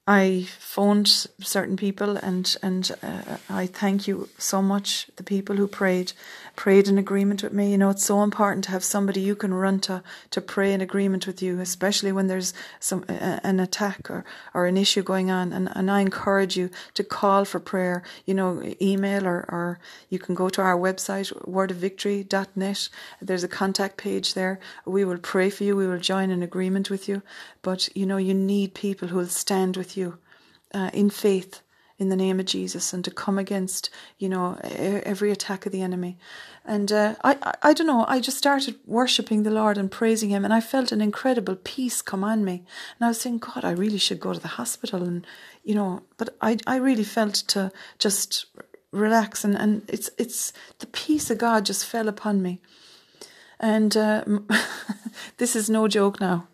I phoned certain people and and uh, I thank you so much the people who prayed prayed in agreement with me. You know it's so important to have somebody you can run to to pray in agreement with you especially when there's some an attack or or an issue going on. And and I encourage you to call for prayer. You know email or or you can go to our website wordofvictory.net there's a contact page there. We will pray for you. We will join in agreement with you. But you know you need people who will stand with you uh, in faith in the name of Jesus and to come against, you know, every attack of the enemy. And uh, I, I, don't know, I just started worshipping the Lord and praising Him, and I felt an incredible peace come on me. And I was saying, God, I really should go to the hospital, and you know, but I, I really felt to just relax, and and it's it's the peace of God just fell upon me. And uh, this is no joke now.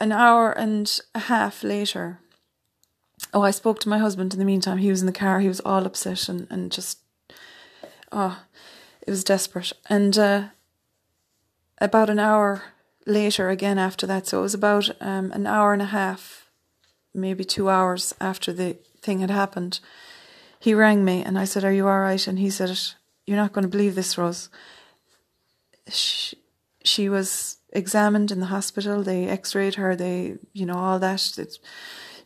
An hour and a half later, oh, I spoke to my husband in the meantime. He was in the car. He was all upset and, and just, oh, it was desperate. And uh, about an hour later, again after that, so it was about um, an hour and a half, maybe two hours after the thing had happened, he rang me and I said, Are you all right? And he said, You're not going to believe this, Rose. She, she was examined in the hospital. They x rayed her, they, you know, all that.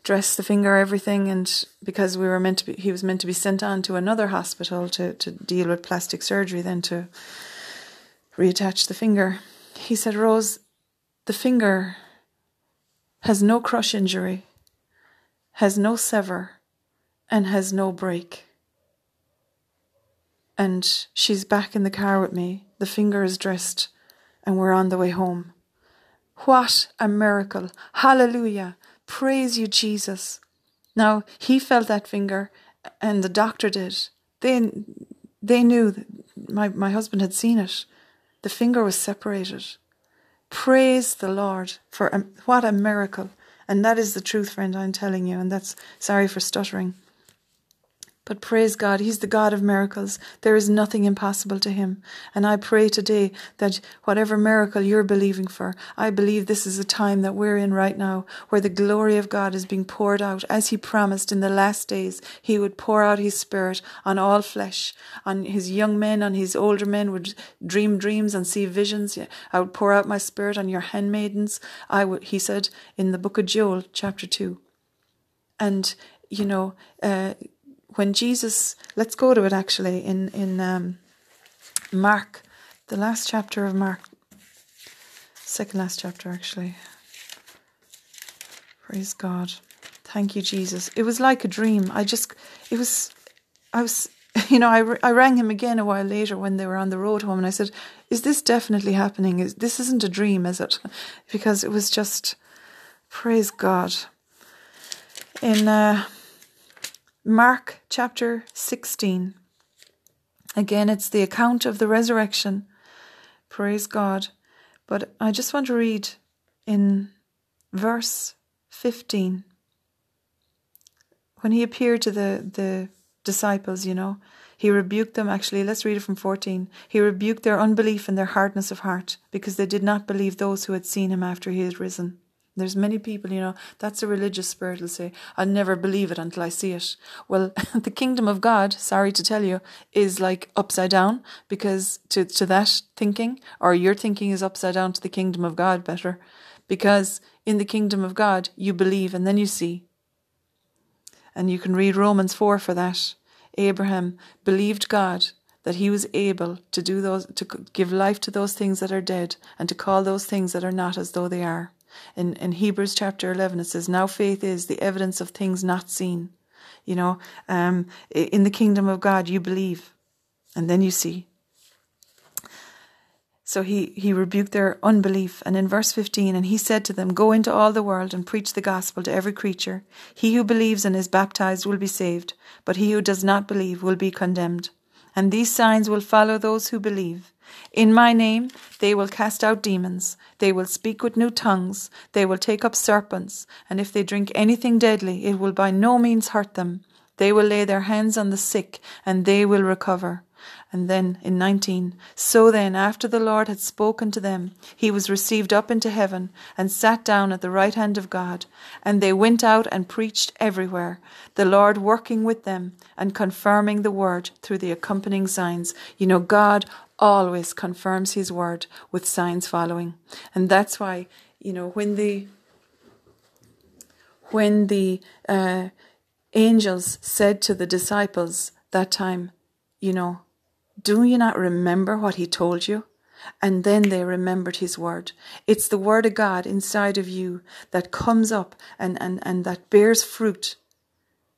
Dress the finger, everything, and because we were meant to be, he was meant to be sent on to another hospital to, to deal with plastic surgery, then to reattach the finger. He said, Rose, the finger has no crush injury, has no sever, and has no break. And she's back in the car with me. The finger is dressed, and we're on the way home. What a miracle! Hallelujah! Praise you, Jesus. Now, he felt that finger, and the doctor did. They, they knew that my, my husband had seen it. The finger was separated. Praise the Lord for what a miracle. And that is the truth, friend, I'm telling you. And that's sorry for stuttering. But praise God, He's the God of miracles. There is nothing impossible to Him. And I pray today that whatever miracle you're believing for, I believe this is a time that we're in right now where the glory of God is being poured out as He promised in the last days. He would pour out His Spirit on all flesh, on His young men, on His older men would dream dreams and see visions. I would pour out my Spirit on your handmaidens. I would, He said in the book of Joel, chapter 2. And, you know, uh, when Jesus, let's go to it actually in in um, Mark, the last chapter of Mark. second last chapter, actually. Praise God. Thank you, Jesus. It was like a dream. I just, it was, I was, you know, I, I rang him again a while later when they were on the road home and I said, Is this definitely happening? Is, this isn't a dream, is it? Because it was just, praise God. In uh, Mark chapter 16, again, it's the account of the resurrection. Praise God. But I just want to read in verse 15 when he appeared to the, the disciples, you know, he rebuked them. Actually, let's read it from 14. He rebuked their unbelief and their hardness of heart because they did not believe those who had seen him after he had risen. There's many people, you know, that's a religious spirit will say, I'll never believe it until I see it. Well, the kingdom of God, sorry to tell you, is like upside down because to, to that thinking, or your thinking is upside down to the kingdom of God better. Because in the kingdom of God, you believe and then you see. And you can read Romans 4 for that. Abraham believed God that he was able to do those, to give life to those things that are dead and to call those things that are not as though they are. In, in Hebrews chapter 11, it says, Now faith is the evidence of things not seen. You know, um, in the kingdom of God, you believe and then you see. So he, he rebuked their unbelief. And in verse 15, and he said to them, Go into all the world and preach the gospel to every creature. He who believes and is baptized will be saved, but he who does not believe will be condemned. And these signs will follow those who believe. In my name they will cast out demons, they will speak with new tongues, they will take up serpents, and if they drink anything deadly, it will by no means hurt them. They will lay their hands on the sick, and they will recover. And then in 19, so then, after the Lord had spoken to them, he was received up into heaven and sat down at the right hand of God. And they went out and preached everywhere, the Lord working with them and confirming the word through the accompanying signs. You know, God always confirms his word with signs following. And that's why, you know, when the when the uh, angels said to the disciples that time, you know, do you not remember what he told you? And then they remembered his word. It's the word of God inside of you that comes up and, and, and that bears fruit.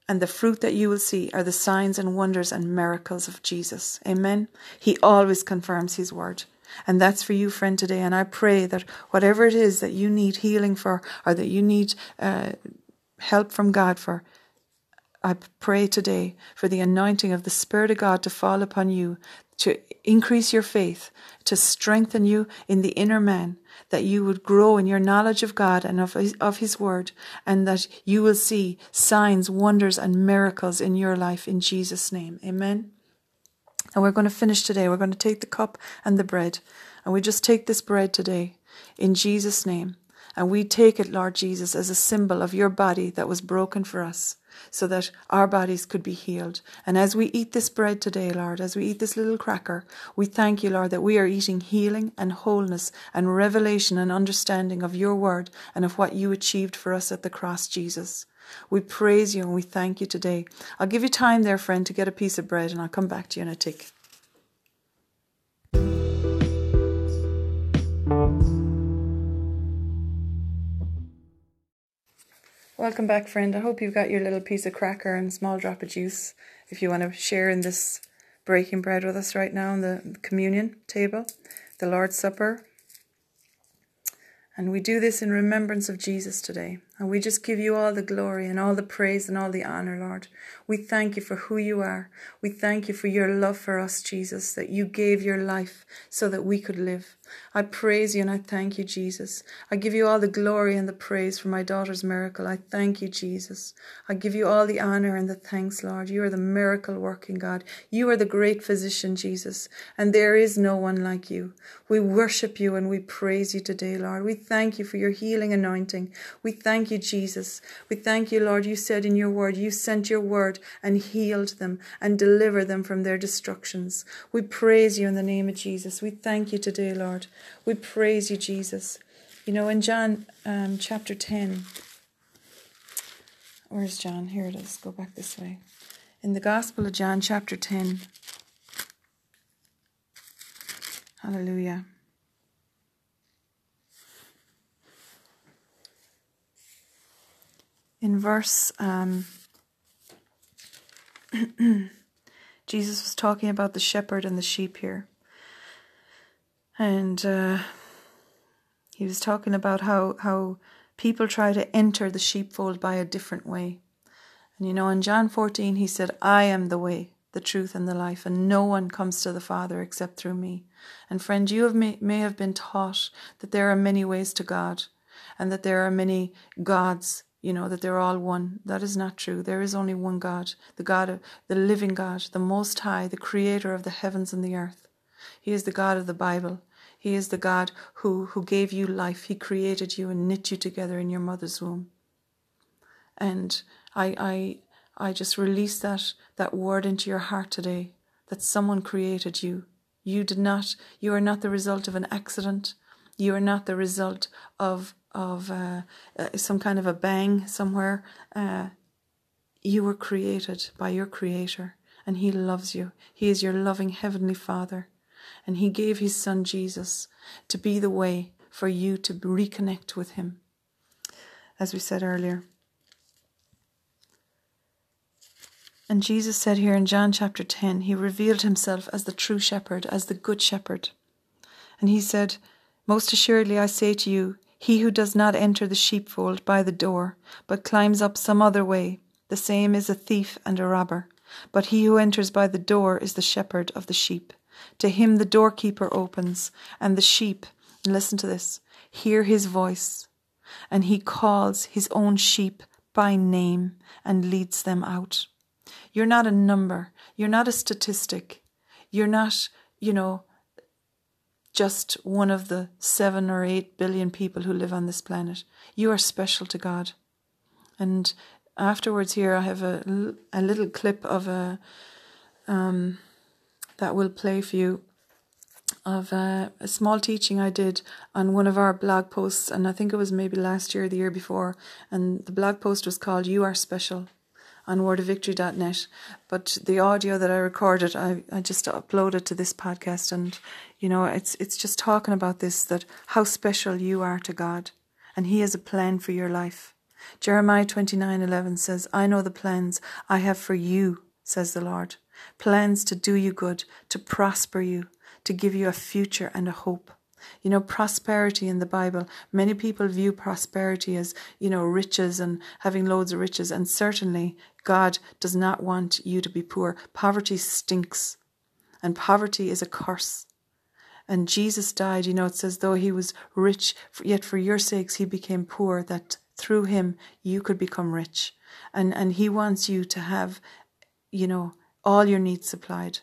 And the fruit that you will see are the signs and wonders and miracles of Jesus. Amen. He always confirms his word. And that's for you, friend, today. And I pray that whatever it is that you need healing for or that you need uh, help from God for, I pray today for the anointing of the Spirit of God to fall upon you, to increase your faith, to strengthen you in the inner man, that you would grow in your knowledge of God and of his, of his word, and that you will see signs, wonders, and miracles in your life in Jesus' name. Amen. And we're going to finish today. We're going to take the cup and the bread, and we just take this bread today in Jesus' name. And we take it, Lord Jesus, as a symbol of your body that was broken for us so that our bodies could be healed. And as we eat this bread today, Lord, as we eat this little cracker, we thank you, Lord, that we are eating healing and wholeness and revelation and understanding of your word and of what you achieved for us at the cross, Jesus. We praise you and we thank you today. I'll give you time there, friend, to get a piece of bread and I'll come back to you in a tick. Welcome back, friend. I hope you've got your little piece of cracker and small drop of juice if you want to share in this breaking bread with us right now on the communion table, the Lord's Supper. And we do this in remembrance of Jesus today. And we just give you all the glory and all the praise and all the honor, Lord. We thank you for who you are. We thank you for your love for us, Jesus, that you gave your life so that we could live. I praise you and I thank you, Jesus. I give you all the glory and the praise for my daughter's miracle. I thank you, Jesus. I give you all the honor and the thanks, Lord. You are the miracle working God. You are the great physician, Jesus, and there is no one like you. We worship you and we praise you today, Lord. We thank you for your healing anointing. We thank you, Jesus. We thank you, Lord. You said in your word, you sent your word and healed them and delivered them from their destructions. We praise you in the name of Jesus. We thank you today, Lord. Lord. We praise you, Jesus. You know, in John um, chapter 10, where's John? Here it is. Go back this way. In the Gospel of John chapter 10, hallelujah. in verse um, Jesus was talking about the shepherd and the sheep here. And uh, he was talking about how, how people try to enter the sheepfold by a different way. And you know, in John 14, he said, I am the way, the truth, and the life, and no one comes to the Father except through me. And friend, you have may, may have been taught that there are many ways to God, and that there are many gods you know that they're all one that is not true there is only one god the god of the living god the most high the creator of the heavens and the earth he is the god of the bible he is the god who who gave you life. He created you and knit you together in your mother's womb. And i i i just release that that word into your heart today that someone created you. You did not you are not the result of an accident. You are not the result of of uh, uh, some kind of a bang somewhere. Uh, you were created by your Creator, and He loves you. He is your loving Heavenly Father, and He gave His Son Jesus to be the way for you to reconnect with Him, as we said earlier. And Jesus said here in John chapter 10, He revealed Himself as the true shepherd, as the good shepherd. And He said, Most assuredly I say to you, he who does not enter the sheepfold by the door, but climbs up some other way, the same is a thief and a robber. But he who enters by the door is the shepherd of the sheep. To him the doorkeeper opens, and the sheep, listen to this, hear his voice, and he calls his own sheep by name and leads them out. You're not a number, you're not a statistic, you're not, you know, just one of the seven or eight billion people who live on this planet. You are special to God. And afterwards, here I have a, a little clip of a um, that will play for you of a, a, small teaching I did on one of our blog posts, and I think it was maybe last year or the year before. And the blog post was called "You Are Special." on wordofvictory.net. But the audio that I recorded, I, I just uploaded to this podcast, and you know, it's it's just talking about this that how special you are to God, and He has a plan for your life. Jeremiah twenty nine eleven says, "I know the plans I have for you," says the Lord, plans to do you good, to prosper you, to give you a future and a hope. You know, prosperity in the Bible, many people view prosperity as, you know, riches and having loads of riches. And certainly, God does not want you to be poor. Poverty stinks, and poverty is a curse. And Jesus died, you know, it says, though he was rich, yet for your sakes he became poor, that through him you could become rich. And, and he wants you to have, you know, all your needs supplied.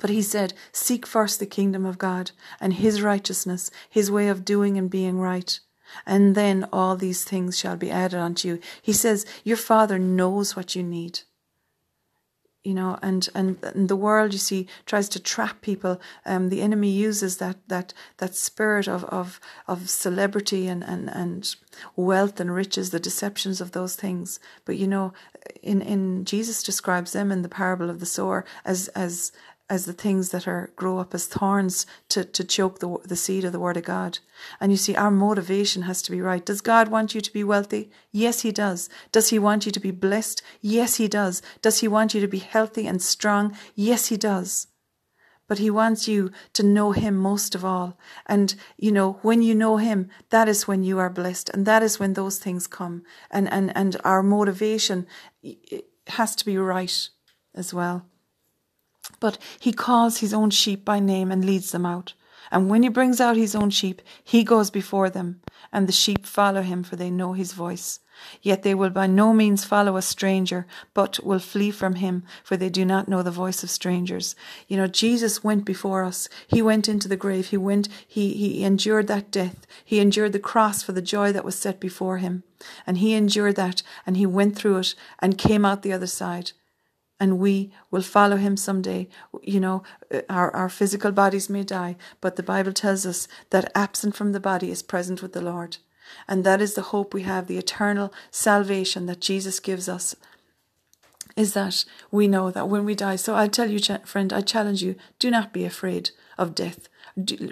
But he said, Seek first the kingdom of God and his righteousness, his way of doing and being right. And then all these things shall be added unto you. He says, Your Father knows what you need. You know, and, and, and the world, you see, tries to trap people. Um, the enemy uses that that that spirit of of, of celebrity and, and, and wealth and riches, the deceptions of those things. But you know, in, in Jesus describes them in the parable of the sower as as as the things that are grow up as thorns to, to choke the, the seed of the word of God. And you see, our motivation has to be right. Does God want you to be wealthy? Yes, He does. Does He want you to be blessed? Yes, He does. Does He want you to be healthy and strong? Yes, He does. But He wants you to know Him most of all. And, you know, when you know Him, that is when you are blessed. And that is when those things come. And, and, and our motivation has to be right as well. But he calls his own sheep by name and leads them out. And when he brings out his own sheep, he goes before them, and the sheep follow him, for they know his voice. Yet they will by no means follow a stranger, but will flee from him, for they do not know the voice of strangers. You know, Jesus went before us. He went into the grave. He went, he, he endured that death. He endured the cross for the joy that was set before him. And he endured that, and he went through it, and came out the other side and we will follow him someday. You know, uh, our, our physical bodies may die, but the Bible tells us that absent from the body is present with the Lord. And that is the hope we have, the eternal salvation that Jesus gives us. Is that we know that when we die. So I'll tell you, friend, I challenge you, do not be afraid of death.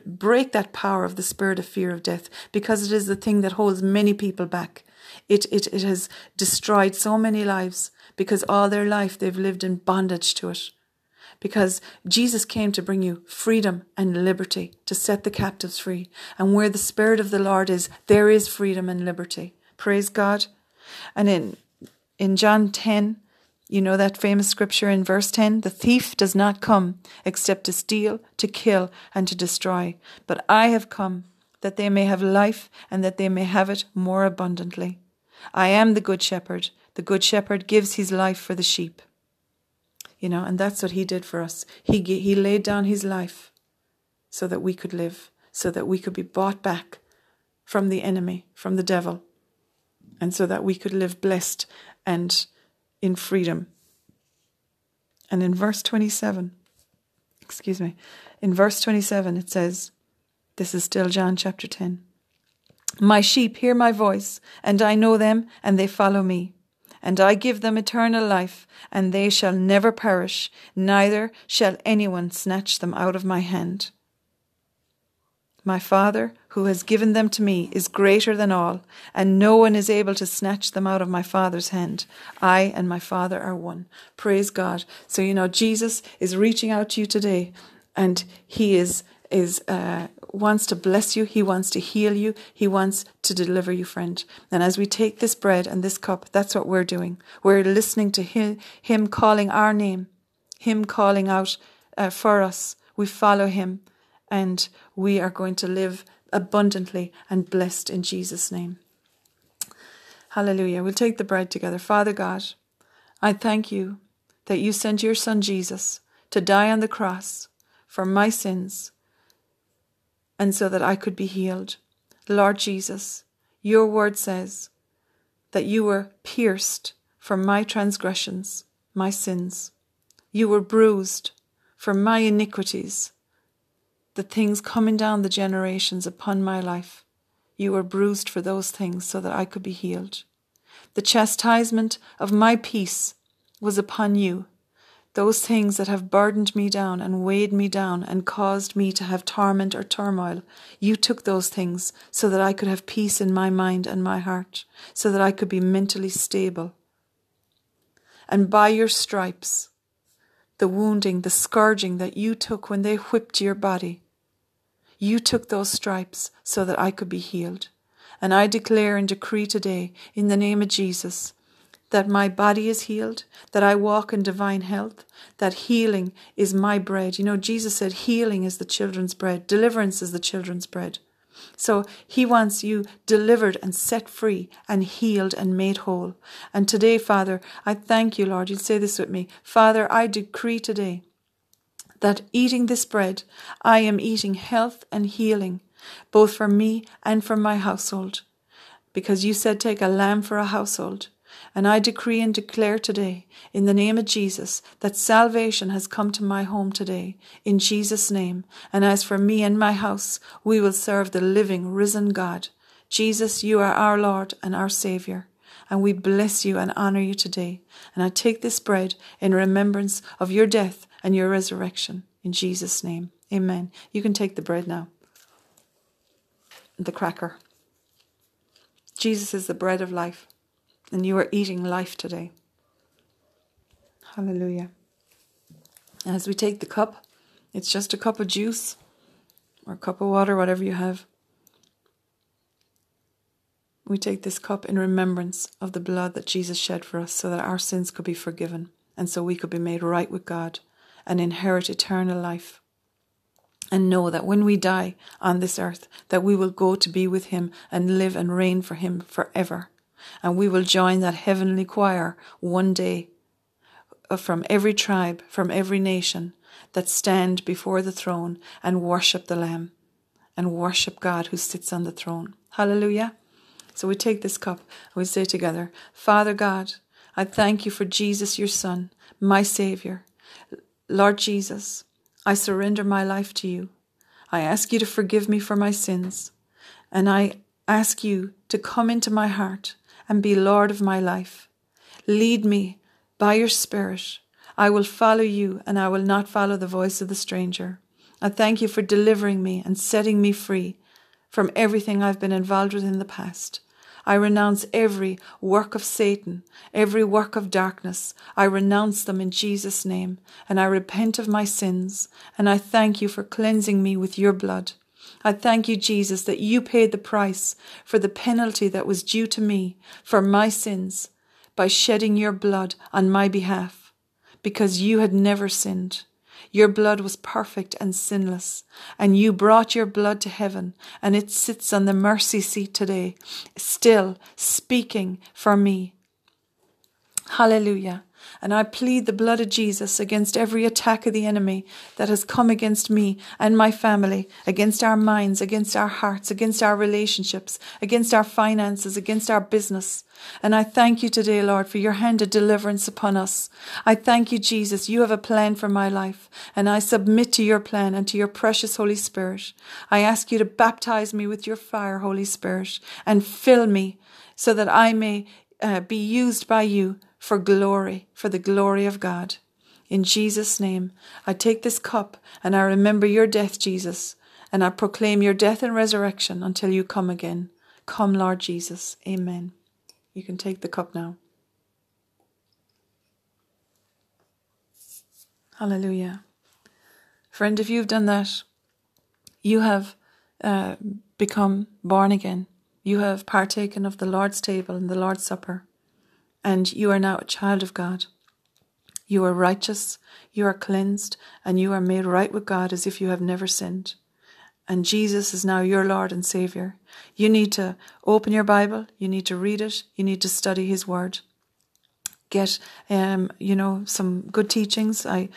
break that power of the spirit of fear of death because it is the thing that holds many people back. It, it, it has destroyed so many lives because all their life they've lived in bondage to it. Because Jesus came to bring you freedom and liberty, to set the captives free. And where the Spirit of the Lord is, there is freedom and liberty. Praise God. And in, in John 10, you know that famous scripture in verse 10 The thief does not come except to steal, to kill, and to destroy. But I have come that they may have life and that they may have it more abundantly. I am the good shepherd. The good shepherd gives his life for the sheep. You know, and that's what he did for us. He, he laid down his life so that we could live, so that we could be bought back from the enemy, from the devil, and so that we could live blessed and in freedom. And in verse 27, excuse me, in verse 27, it says, this is still John chapter 10. My sheep hear my voice, and I know them, and they follow me. And I give them eternal life, and they shall never perish, neither shall anyone snatch them out of my hand. My Father, who has given them to me, is greater than all, and no one is able to snatch them out of my Father's hand. I and my Father are one. Praise God. So, you know, Jesus is reaching out to you today, and He is is uh, wants to bless you. He wants to heal you. He wants to deliver you, friend. And as we take this bread and this cup, that's what we're doing. We're listening to Him, him calling our name, Him calling out uh, for us. We follow Him, and we are going to live abundantly and blessed in Jesus' name. Hallelujah. We'll take the bread together. Father God, I thank you that you sent your Son Jesus to die on the cross for my sins and so that I could be healed. Lord Jesus, your word says that you were pierced for my transgressions, my sins. You were bruised for my iniquities, the things coming down the generations upon my life. You were bruised for those things so that I could be healed. The chastisement of my peace was upon you those things that have burdened me down and weighed me down and caused me to have torment or turmoil, you took those things so that I could have peace in my mind and my heart, so that I could be mentally stable. And by your stripes, the wounding, the scourging that you took when they whipped your body, you took those stripes so that I could be healed. And I declare and decree today, in the name of Jesus, that my body is healed, that I walk in divine health, that healing is my bread. You know, Jesus said healing is the children's bread, deliverance is the children's bread. So he wants you delivered and set free and healed and made whole. And today, Father, I thank you, Lord. You'll say this with me. Father, I decree today that eating this bread, I am eating health and healing, both for me and for my household. Because you said, take a lamb for a household. And I decree and declare today, in the name of Jesus, that salvation has come to my home today, in Jesus' name. And as for me and my house, we will serve the living, risen God. Jesus, you are our Lord and our Saviour. And we bless you and honor you today. And I take this bread in remembrance of your death and your resurrection. In Jesus' name. Amen. You can take the bread now. The cracker. Jesus is the bread of life and you are eating life today. Hallelujah. As we take the cup, it's just a cup of juice or a cup of water, whatever you have. We take this cup in remembrance of the blood that Jesus shed for us so that our sins could be forgiven and so we could be made right with God and inherit eternal life. And know that when we die on this earth, that we will go to be with Him and live and reign for Him forever and we will join that heavenly choir one day uh, from every tribe, from every nation that stand before the throne and worship the Lamb and worship God who sits on the throne. Hallelujah. So we take this cup and we say together, Father God, I thank you for Jesus, your Son, my Saviour. Lord Jesus, I surrender my life to you. I ask you to forgive me for my sins, and I ask you to come into my heart and be Lord of my life. Lead me by your Spirit. I will follow you and I will not follow the voice of the stranger. I thank you for delivering me and setting me free from everything I've been involved with in the past. I renounce every work of Satan, every work of darkness. I renounce them in Jesus' name, and I repent of my sins, and I thank you for cleansing me with your blood. I thank you, Jesus, that you paid the price for the penalty that was due to me for my sins by shedding your blood on my behalf, because you had never sinned. Your blood was perfect and sinless, and you brought your blood to heaven, and it sits on the mercy seat today, still speaking for me. Hallelujah. And I plead the blood of Jesus against every attack of the enemy that has come against me and my family, against our minds, against our hearts, against our relationships, against our finances, against our business. And I thank you today, Lord, for your hand of deliverance upon us. I thank you, Jesus. You have a plan for my life, and I submit to your plan and to your precious Holy Spirit. I ask you to baptize me with your fire, Holy Spirit, and fill me so that I may uh, be used by you for glory, for the glory of God. In Jesus' name, I take this cup and I remember your death, Jesus, and I proclaim your death and resurrection until you come again. Come, Lord Jesus. Amen. You can take the cup now. Hallelujah. Friend, if you've done that, you have uh, become born again. You have partaken of the Lord's table and the Lord's Supper and you are now a child of God. You are righteous, you are cleansed, and you are made right with God as if you have never sinned. And Jesus is now your Lord and Savior. You need to open your Bible, you need to read it, you need to study His Word. Get, um, you know, some good teachings. I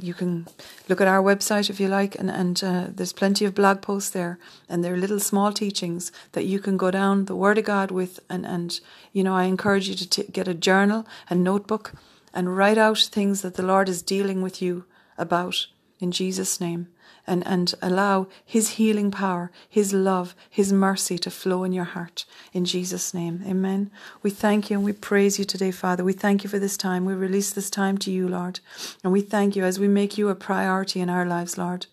you can look at our website if you like, and, and uh, there's plenty of blog posts there, and there are little small teachings that you can go down the Word of God with. And, and you know, I encourage you to t- get a journal, a notebook, and write out things that the Lord is dealing with you about in Jesus' name and, and allow His healing power, His love, His mercy to flow in your heart. In Jesus' name, amen. We thank you and we praise you today, Father. We thank you for this time. We release this time to you, Lord. And we thank you as we make you a priority in our lives, Lord.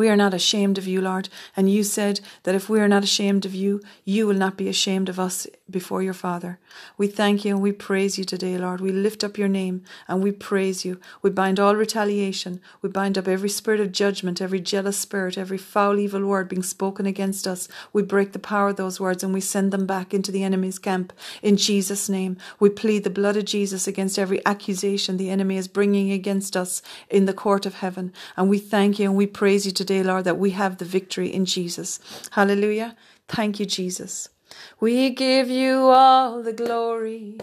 We are not ashamed of you, Lord. And you said that if we are not ashamed of you, you will not be ashamed of us before your Father. We thank you and we praise you today, Lord. We lift up your name and we praise you. We bind all retaliation. We bind up every spirit of judgment, every jealous spirit, every foul, evil word being spoken against us. We break the power of those words and we send them back into the enemy's camp. In Jesus' name, we plead the blood of Jesus against every accusation the enemy is bringing against us in the court of heaven. And we thank you and we praise you today, Lord, that we have the victory in Jesus. Hallelujah. Thank you, Jesus. We give you all the glory.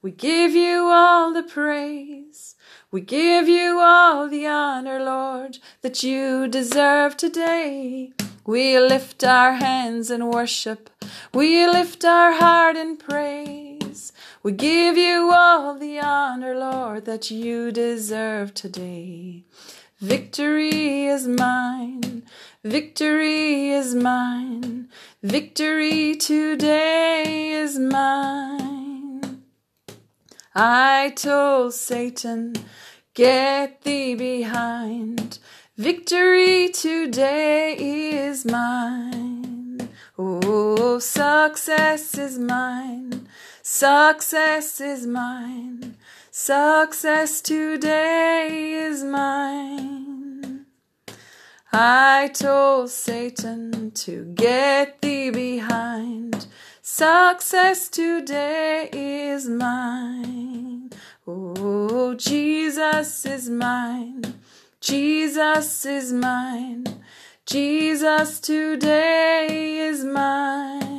We give you all the praise. We give you all the honor, Lord, that you deserve today. We lift our hands in worship. We lift our heart in praise. We give you all the honor, Lord, that you deserve today. Victory is mine. Victory is mine. Victory today is mine. I told Satan, get thee behind. Victory today is mine. Oh, success is mine. Success is mine. Success today is mine. I told Satan to get thee behind. Success today is mine. Oh, Jesus is mine. Jesus is mine. Jesus today is mine.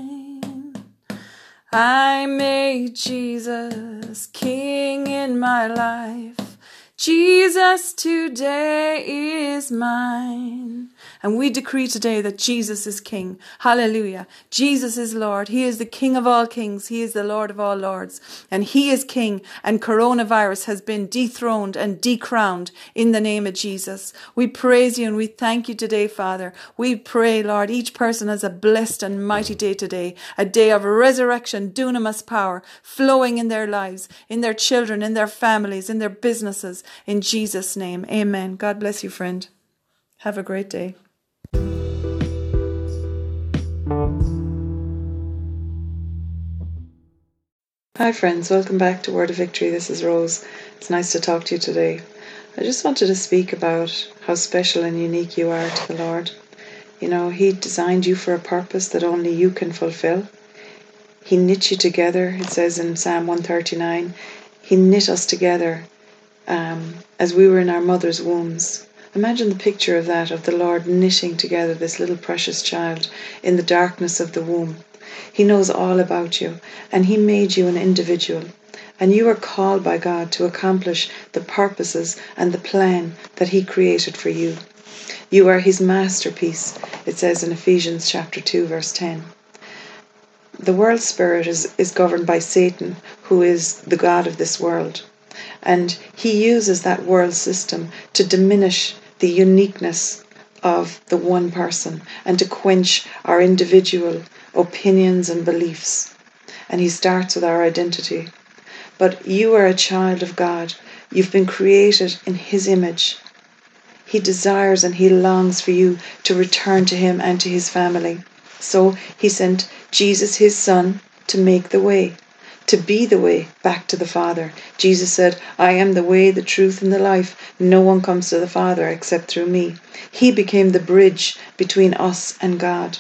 I made Jesus King in my life. Jesus today is mine. And we decree today that Jesus is King. Hallelujah. Jesus is Lord. He is the King of all kings. He is the Lord of all lords. And He is King. And coronavirus has been dethroned and decrowned in the name of Jesus. We praise you and we thank you today, Father. We pray, Lord, each person has a blessed and mighty day today, a day of resurrection, dunamis power flowing in their lives, in their children, in their families, in their businesses. In Jesus' name, amen. God bless you, friend. Have a great day. Hi, friends. Welcome back to Word of Victory. This is Rose. It's nice to talk to you today. I just wanted to speak about how special and unique you are to the Lord. You know, He designed you for a purpose that only you can fulfill. He knit you together, it says in Psalm 139. He knit us together um, as we were in our mother's wombs. Imagine the picture of that, of the Lord knitting together this little precious child in the darkness of the womb. He knows all about you, and He made you an individual. And you are called by God to accomplish the purposes and the plan that He created for you. You are His masterpiece, it says in Ephesians chapter 2, verse 10. The world spirit is, is governed by Satan, who is the God of this world. And he uses that world system to diminish the uniqueness of the one person and to quench our individual opinions and beliefs. And he starts with our identity. But you are a child of God. You've been created in his image. He desires and he longs for you to return to him and to his family. So he sent Jesus, his son, to make the way, to be the way back to the Father. Jesus said, I am the way, the truth, and the life. No one comes to the Father except through me. He became the bridge between us and God.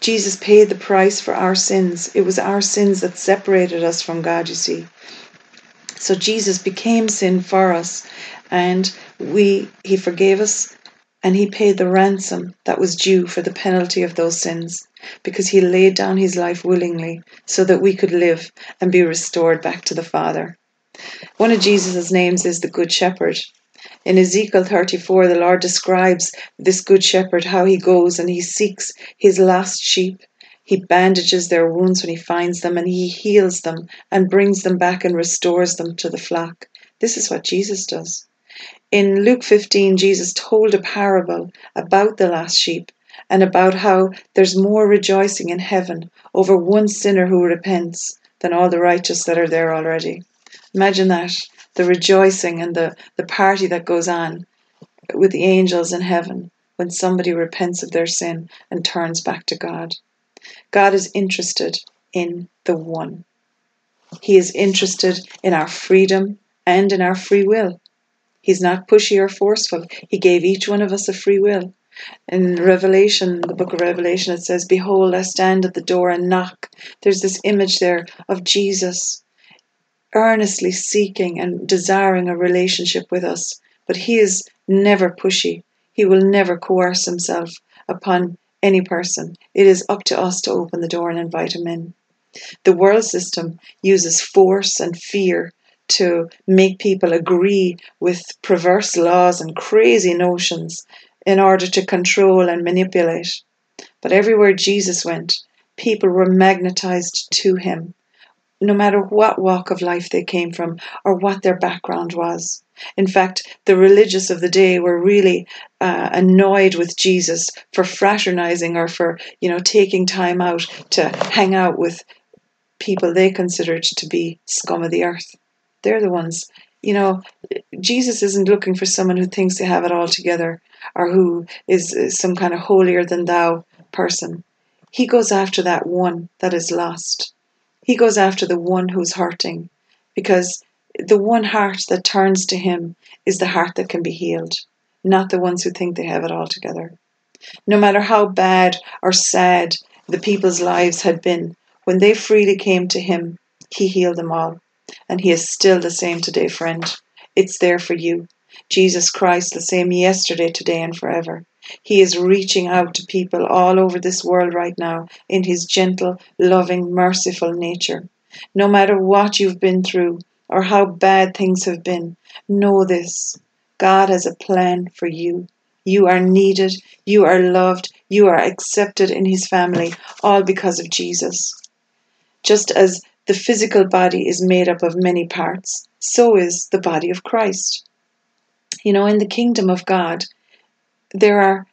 Jesus paid the price for our sins. It was our sins that separated us from God, you see. So Jesus became sin for us and we he forgave us and he paid the ransom that was due for the penalty of those sins because he laid down his life willingly so that we could live and be restored back to the Father. One of Jesus' names is the Good Shepherd. In Ezekiel 34, the Lord describes this Good Shepherd, how he goes and he seeks his lost sheep. He bandages their wounds when he finds them and he heals them and brings them back and restores them to the flock. This is what Jesus does. In Luke 15, Jesus told a parable about the lost sheep and about how there's more rejoicing in heaven over one sinner who repents than all the righteous that are there already. Imagine that the rejoicing and the, the party that goes on with the angels in heaven when somebody repents of their sin and turns back to God. God is interested in the one. He is interested in our freedom and in our free will. He's not pushy or forceful. He gave each one of us a free will. In Revelation, the book of Revelation, it says, Behold, I stand at the door and knock. There's this image there of Jesus earnestly seeking and desiring a relationship with us. But he is never pushy. He will never coerce himself upon any person. It is up to us to open the door and invite him in. The world system uses force and fear to make people agree with perverse laws and crazy notions in order to control and manipulate. But everywhere Jesus went, people were magnetized to him no matter what walk of life they came from or what their background was. In fact, the religious of the day were really uh, annoyed with Jesus for fraternizing or for, you know, taking time out to hang out with people they considered to be scum of the earth. They're the ones, you know, Jesus isn't looking for someone who thinks they have it all together or who is, some kind of holier than thou person. He goes after that one that is lost. He goes after the one who's hurting because the one heart that turns to him is the heart that can be healed, not the ones who think they have it all together. No matter how bad or sad the people's lives had been, when they freely came to him, he healed them all. And he is still the same today, friend. It's there for you. Jesus Christ, the same yesterday, today, and forever. He is reaching out to people all over this world right now in his gentle, loving, merciful nature. No matter what you've been through or how bad things have been, know this God has a plan for you. You are needed, you are loved, you are accepted in his family, all because of Jesus. Just as the physical body is made up of many parts, so is the body of Christ. You know, in the kingdom of God, there are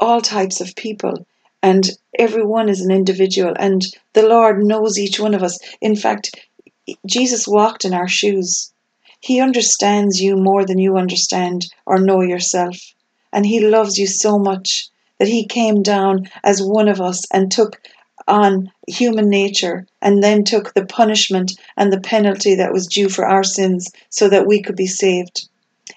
all types of people and everyone is an individual and the lord knows each one of us. In fact jesus walked in our shoes. He understands you more than you understand or know yourself And He loves you so much that He came down as one of us and took on human nature and then took the punishment and the penalty that was due for our sins so that we could be saved.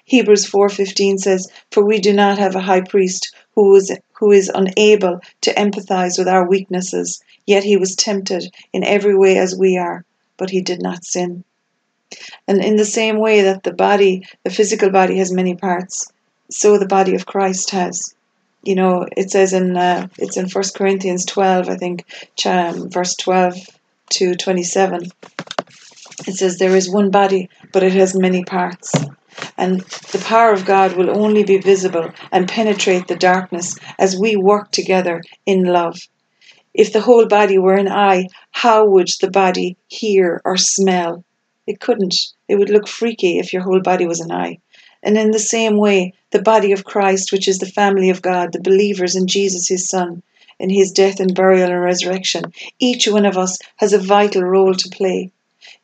Hebrews 4:15 says, "For we do not have a high priest who is who is unable to empathize with our weaknesses, yet he was tempted in every way as we are, but he did not sin." And in the same way that the body, the physical body has many parts, so the body of Christ has you know, it says in uh, it's in First Corinthians twelve, I think, um, verse twelve to twenty-seven. It says there is one body, but it has many parts, and the power of God will only be visible and penetrate the darkness as we work together in love. If the whole body were an eye, how would the body hear or smell? It couldn't. It would look freaky if your whole body was an eye. And in the same way, the body of Christ, which is the family of God, the believers in Jesus, his Son, in his death and burial and resurrection, each one of us has a vital role to play.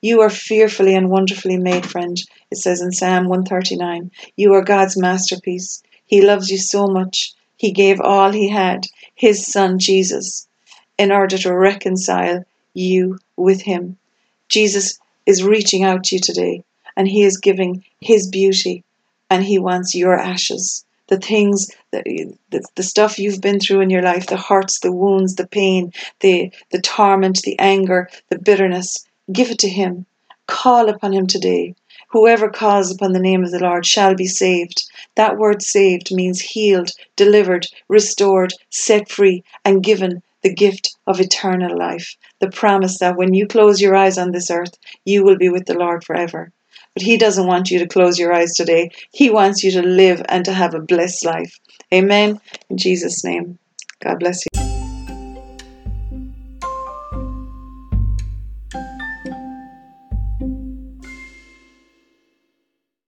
You are fearfully and wonderfully made, friend, it says in Psalm 139. You are God's masterpiece. He loves you so much. He gave all he had, his Son Jesus, in order to reconcile you with him. Jesus is reaching out to you today, and he is giving his beauty and he wants your ashes. The things that the, the stuff you've been through in your life the hurts the wounds the pain the the torment the anger the bitterness give it to him. Call upon him today. Whoever calls upon the name of the lord shall be saved. That word saved means healed delivered restored set free and given the gift of eternal life. The promise that when you close your eyes on this earth you will be with the lord forever but He doesn't want you to close your eyes today. He wants you to live and to have a blessed life. Amen. In Jesus' name. God bless you.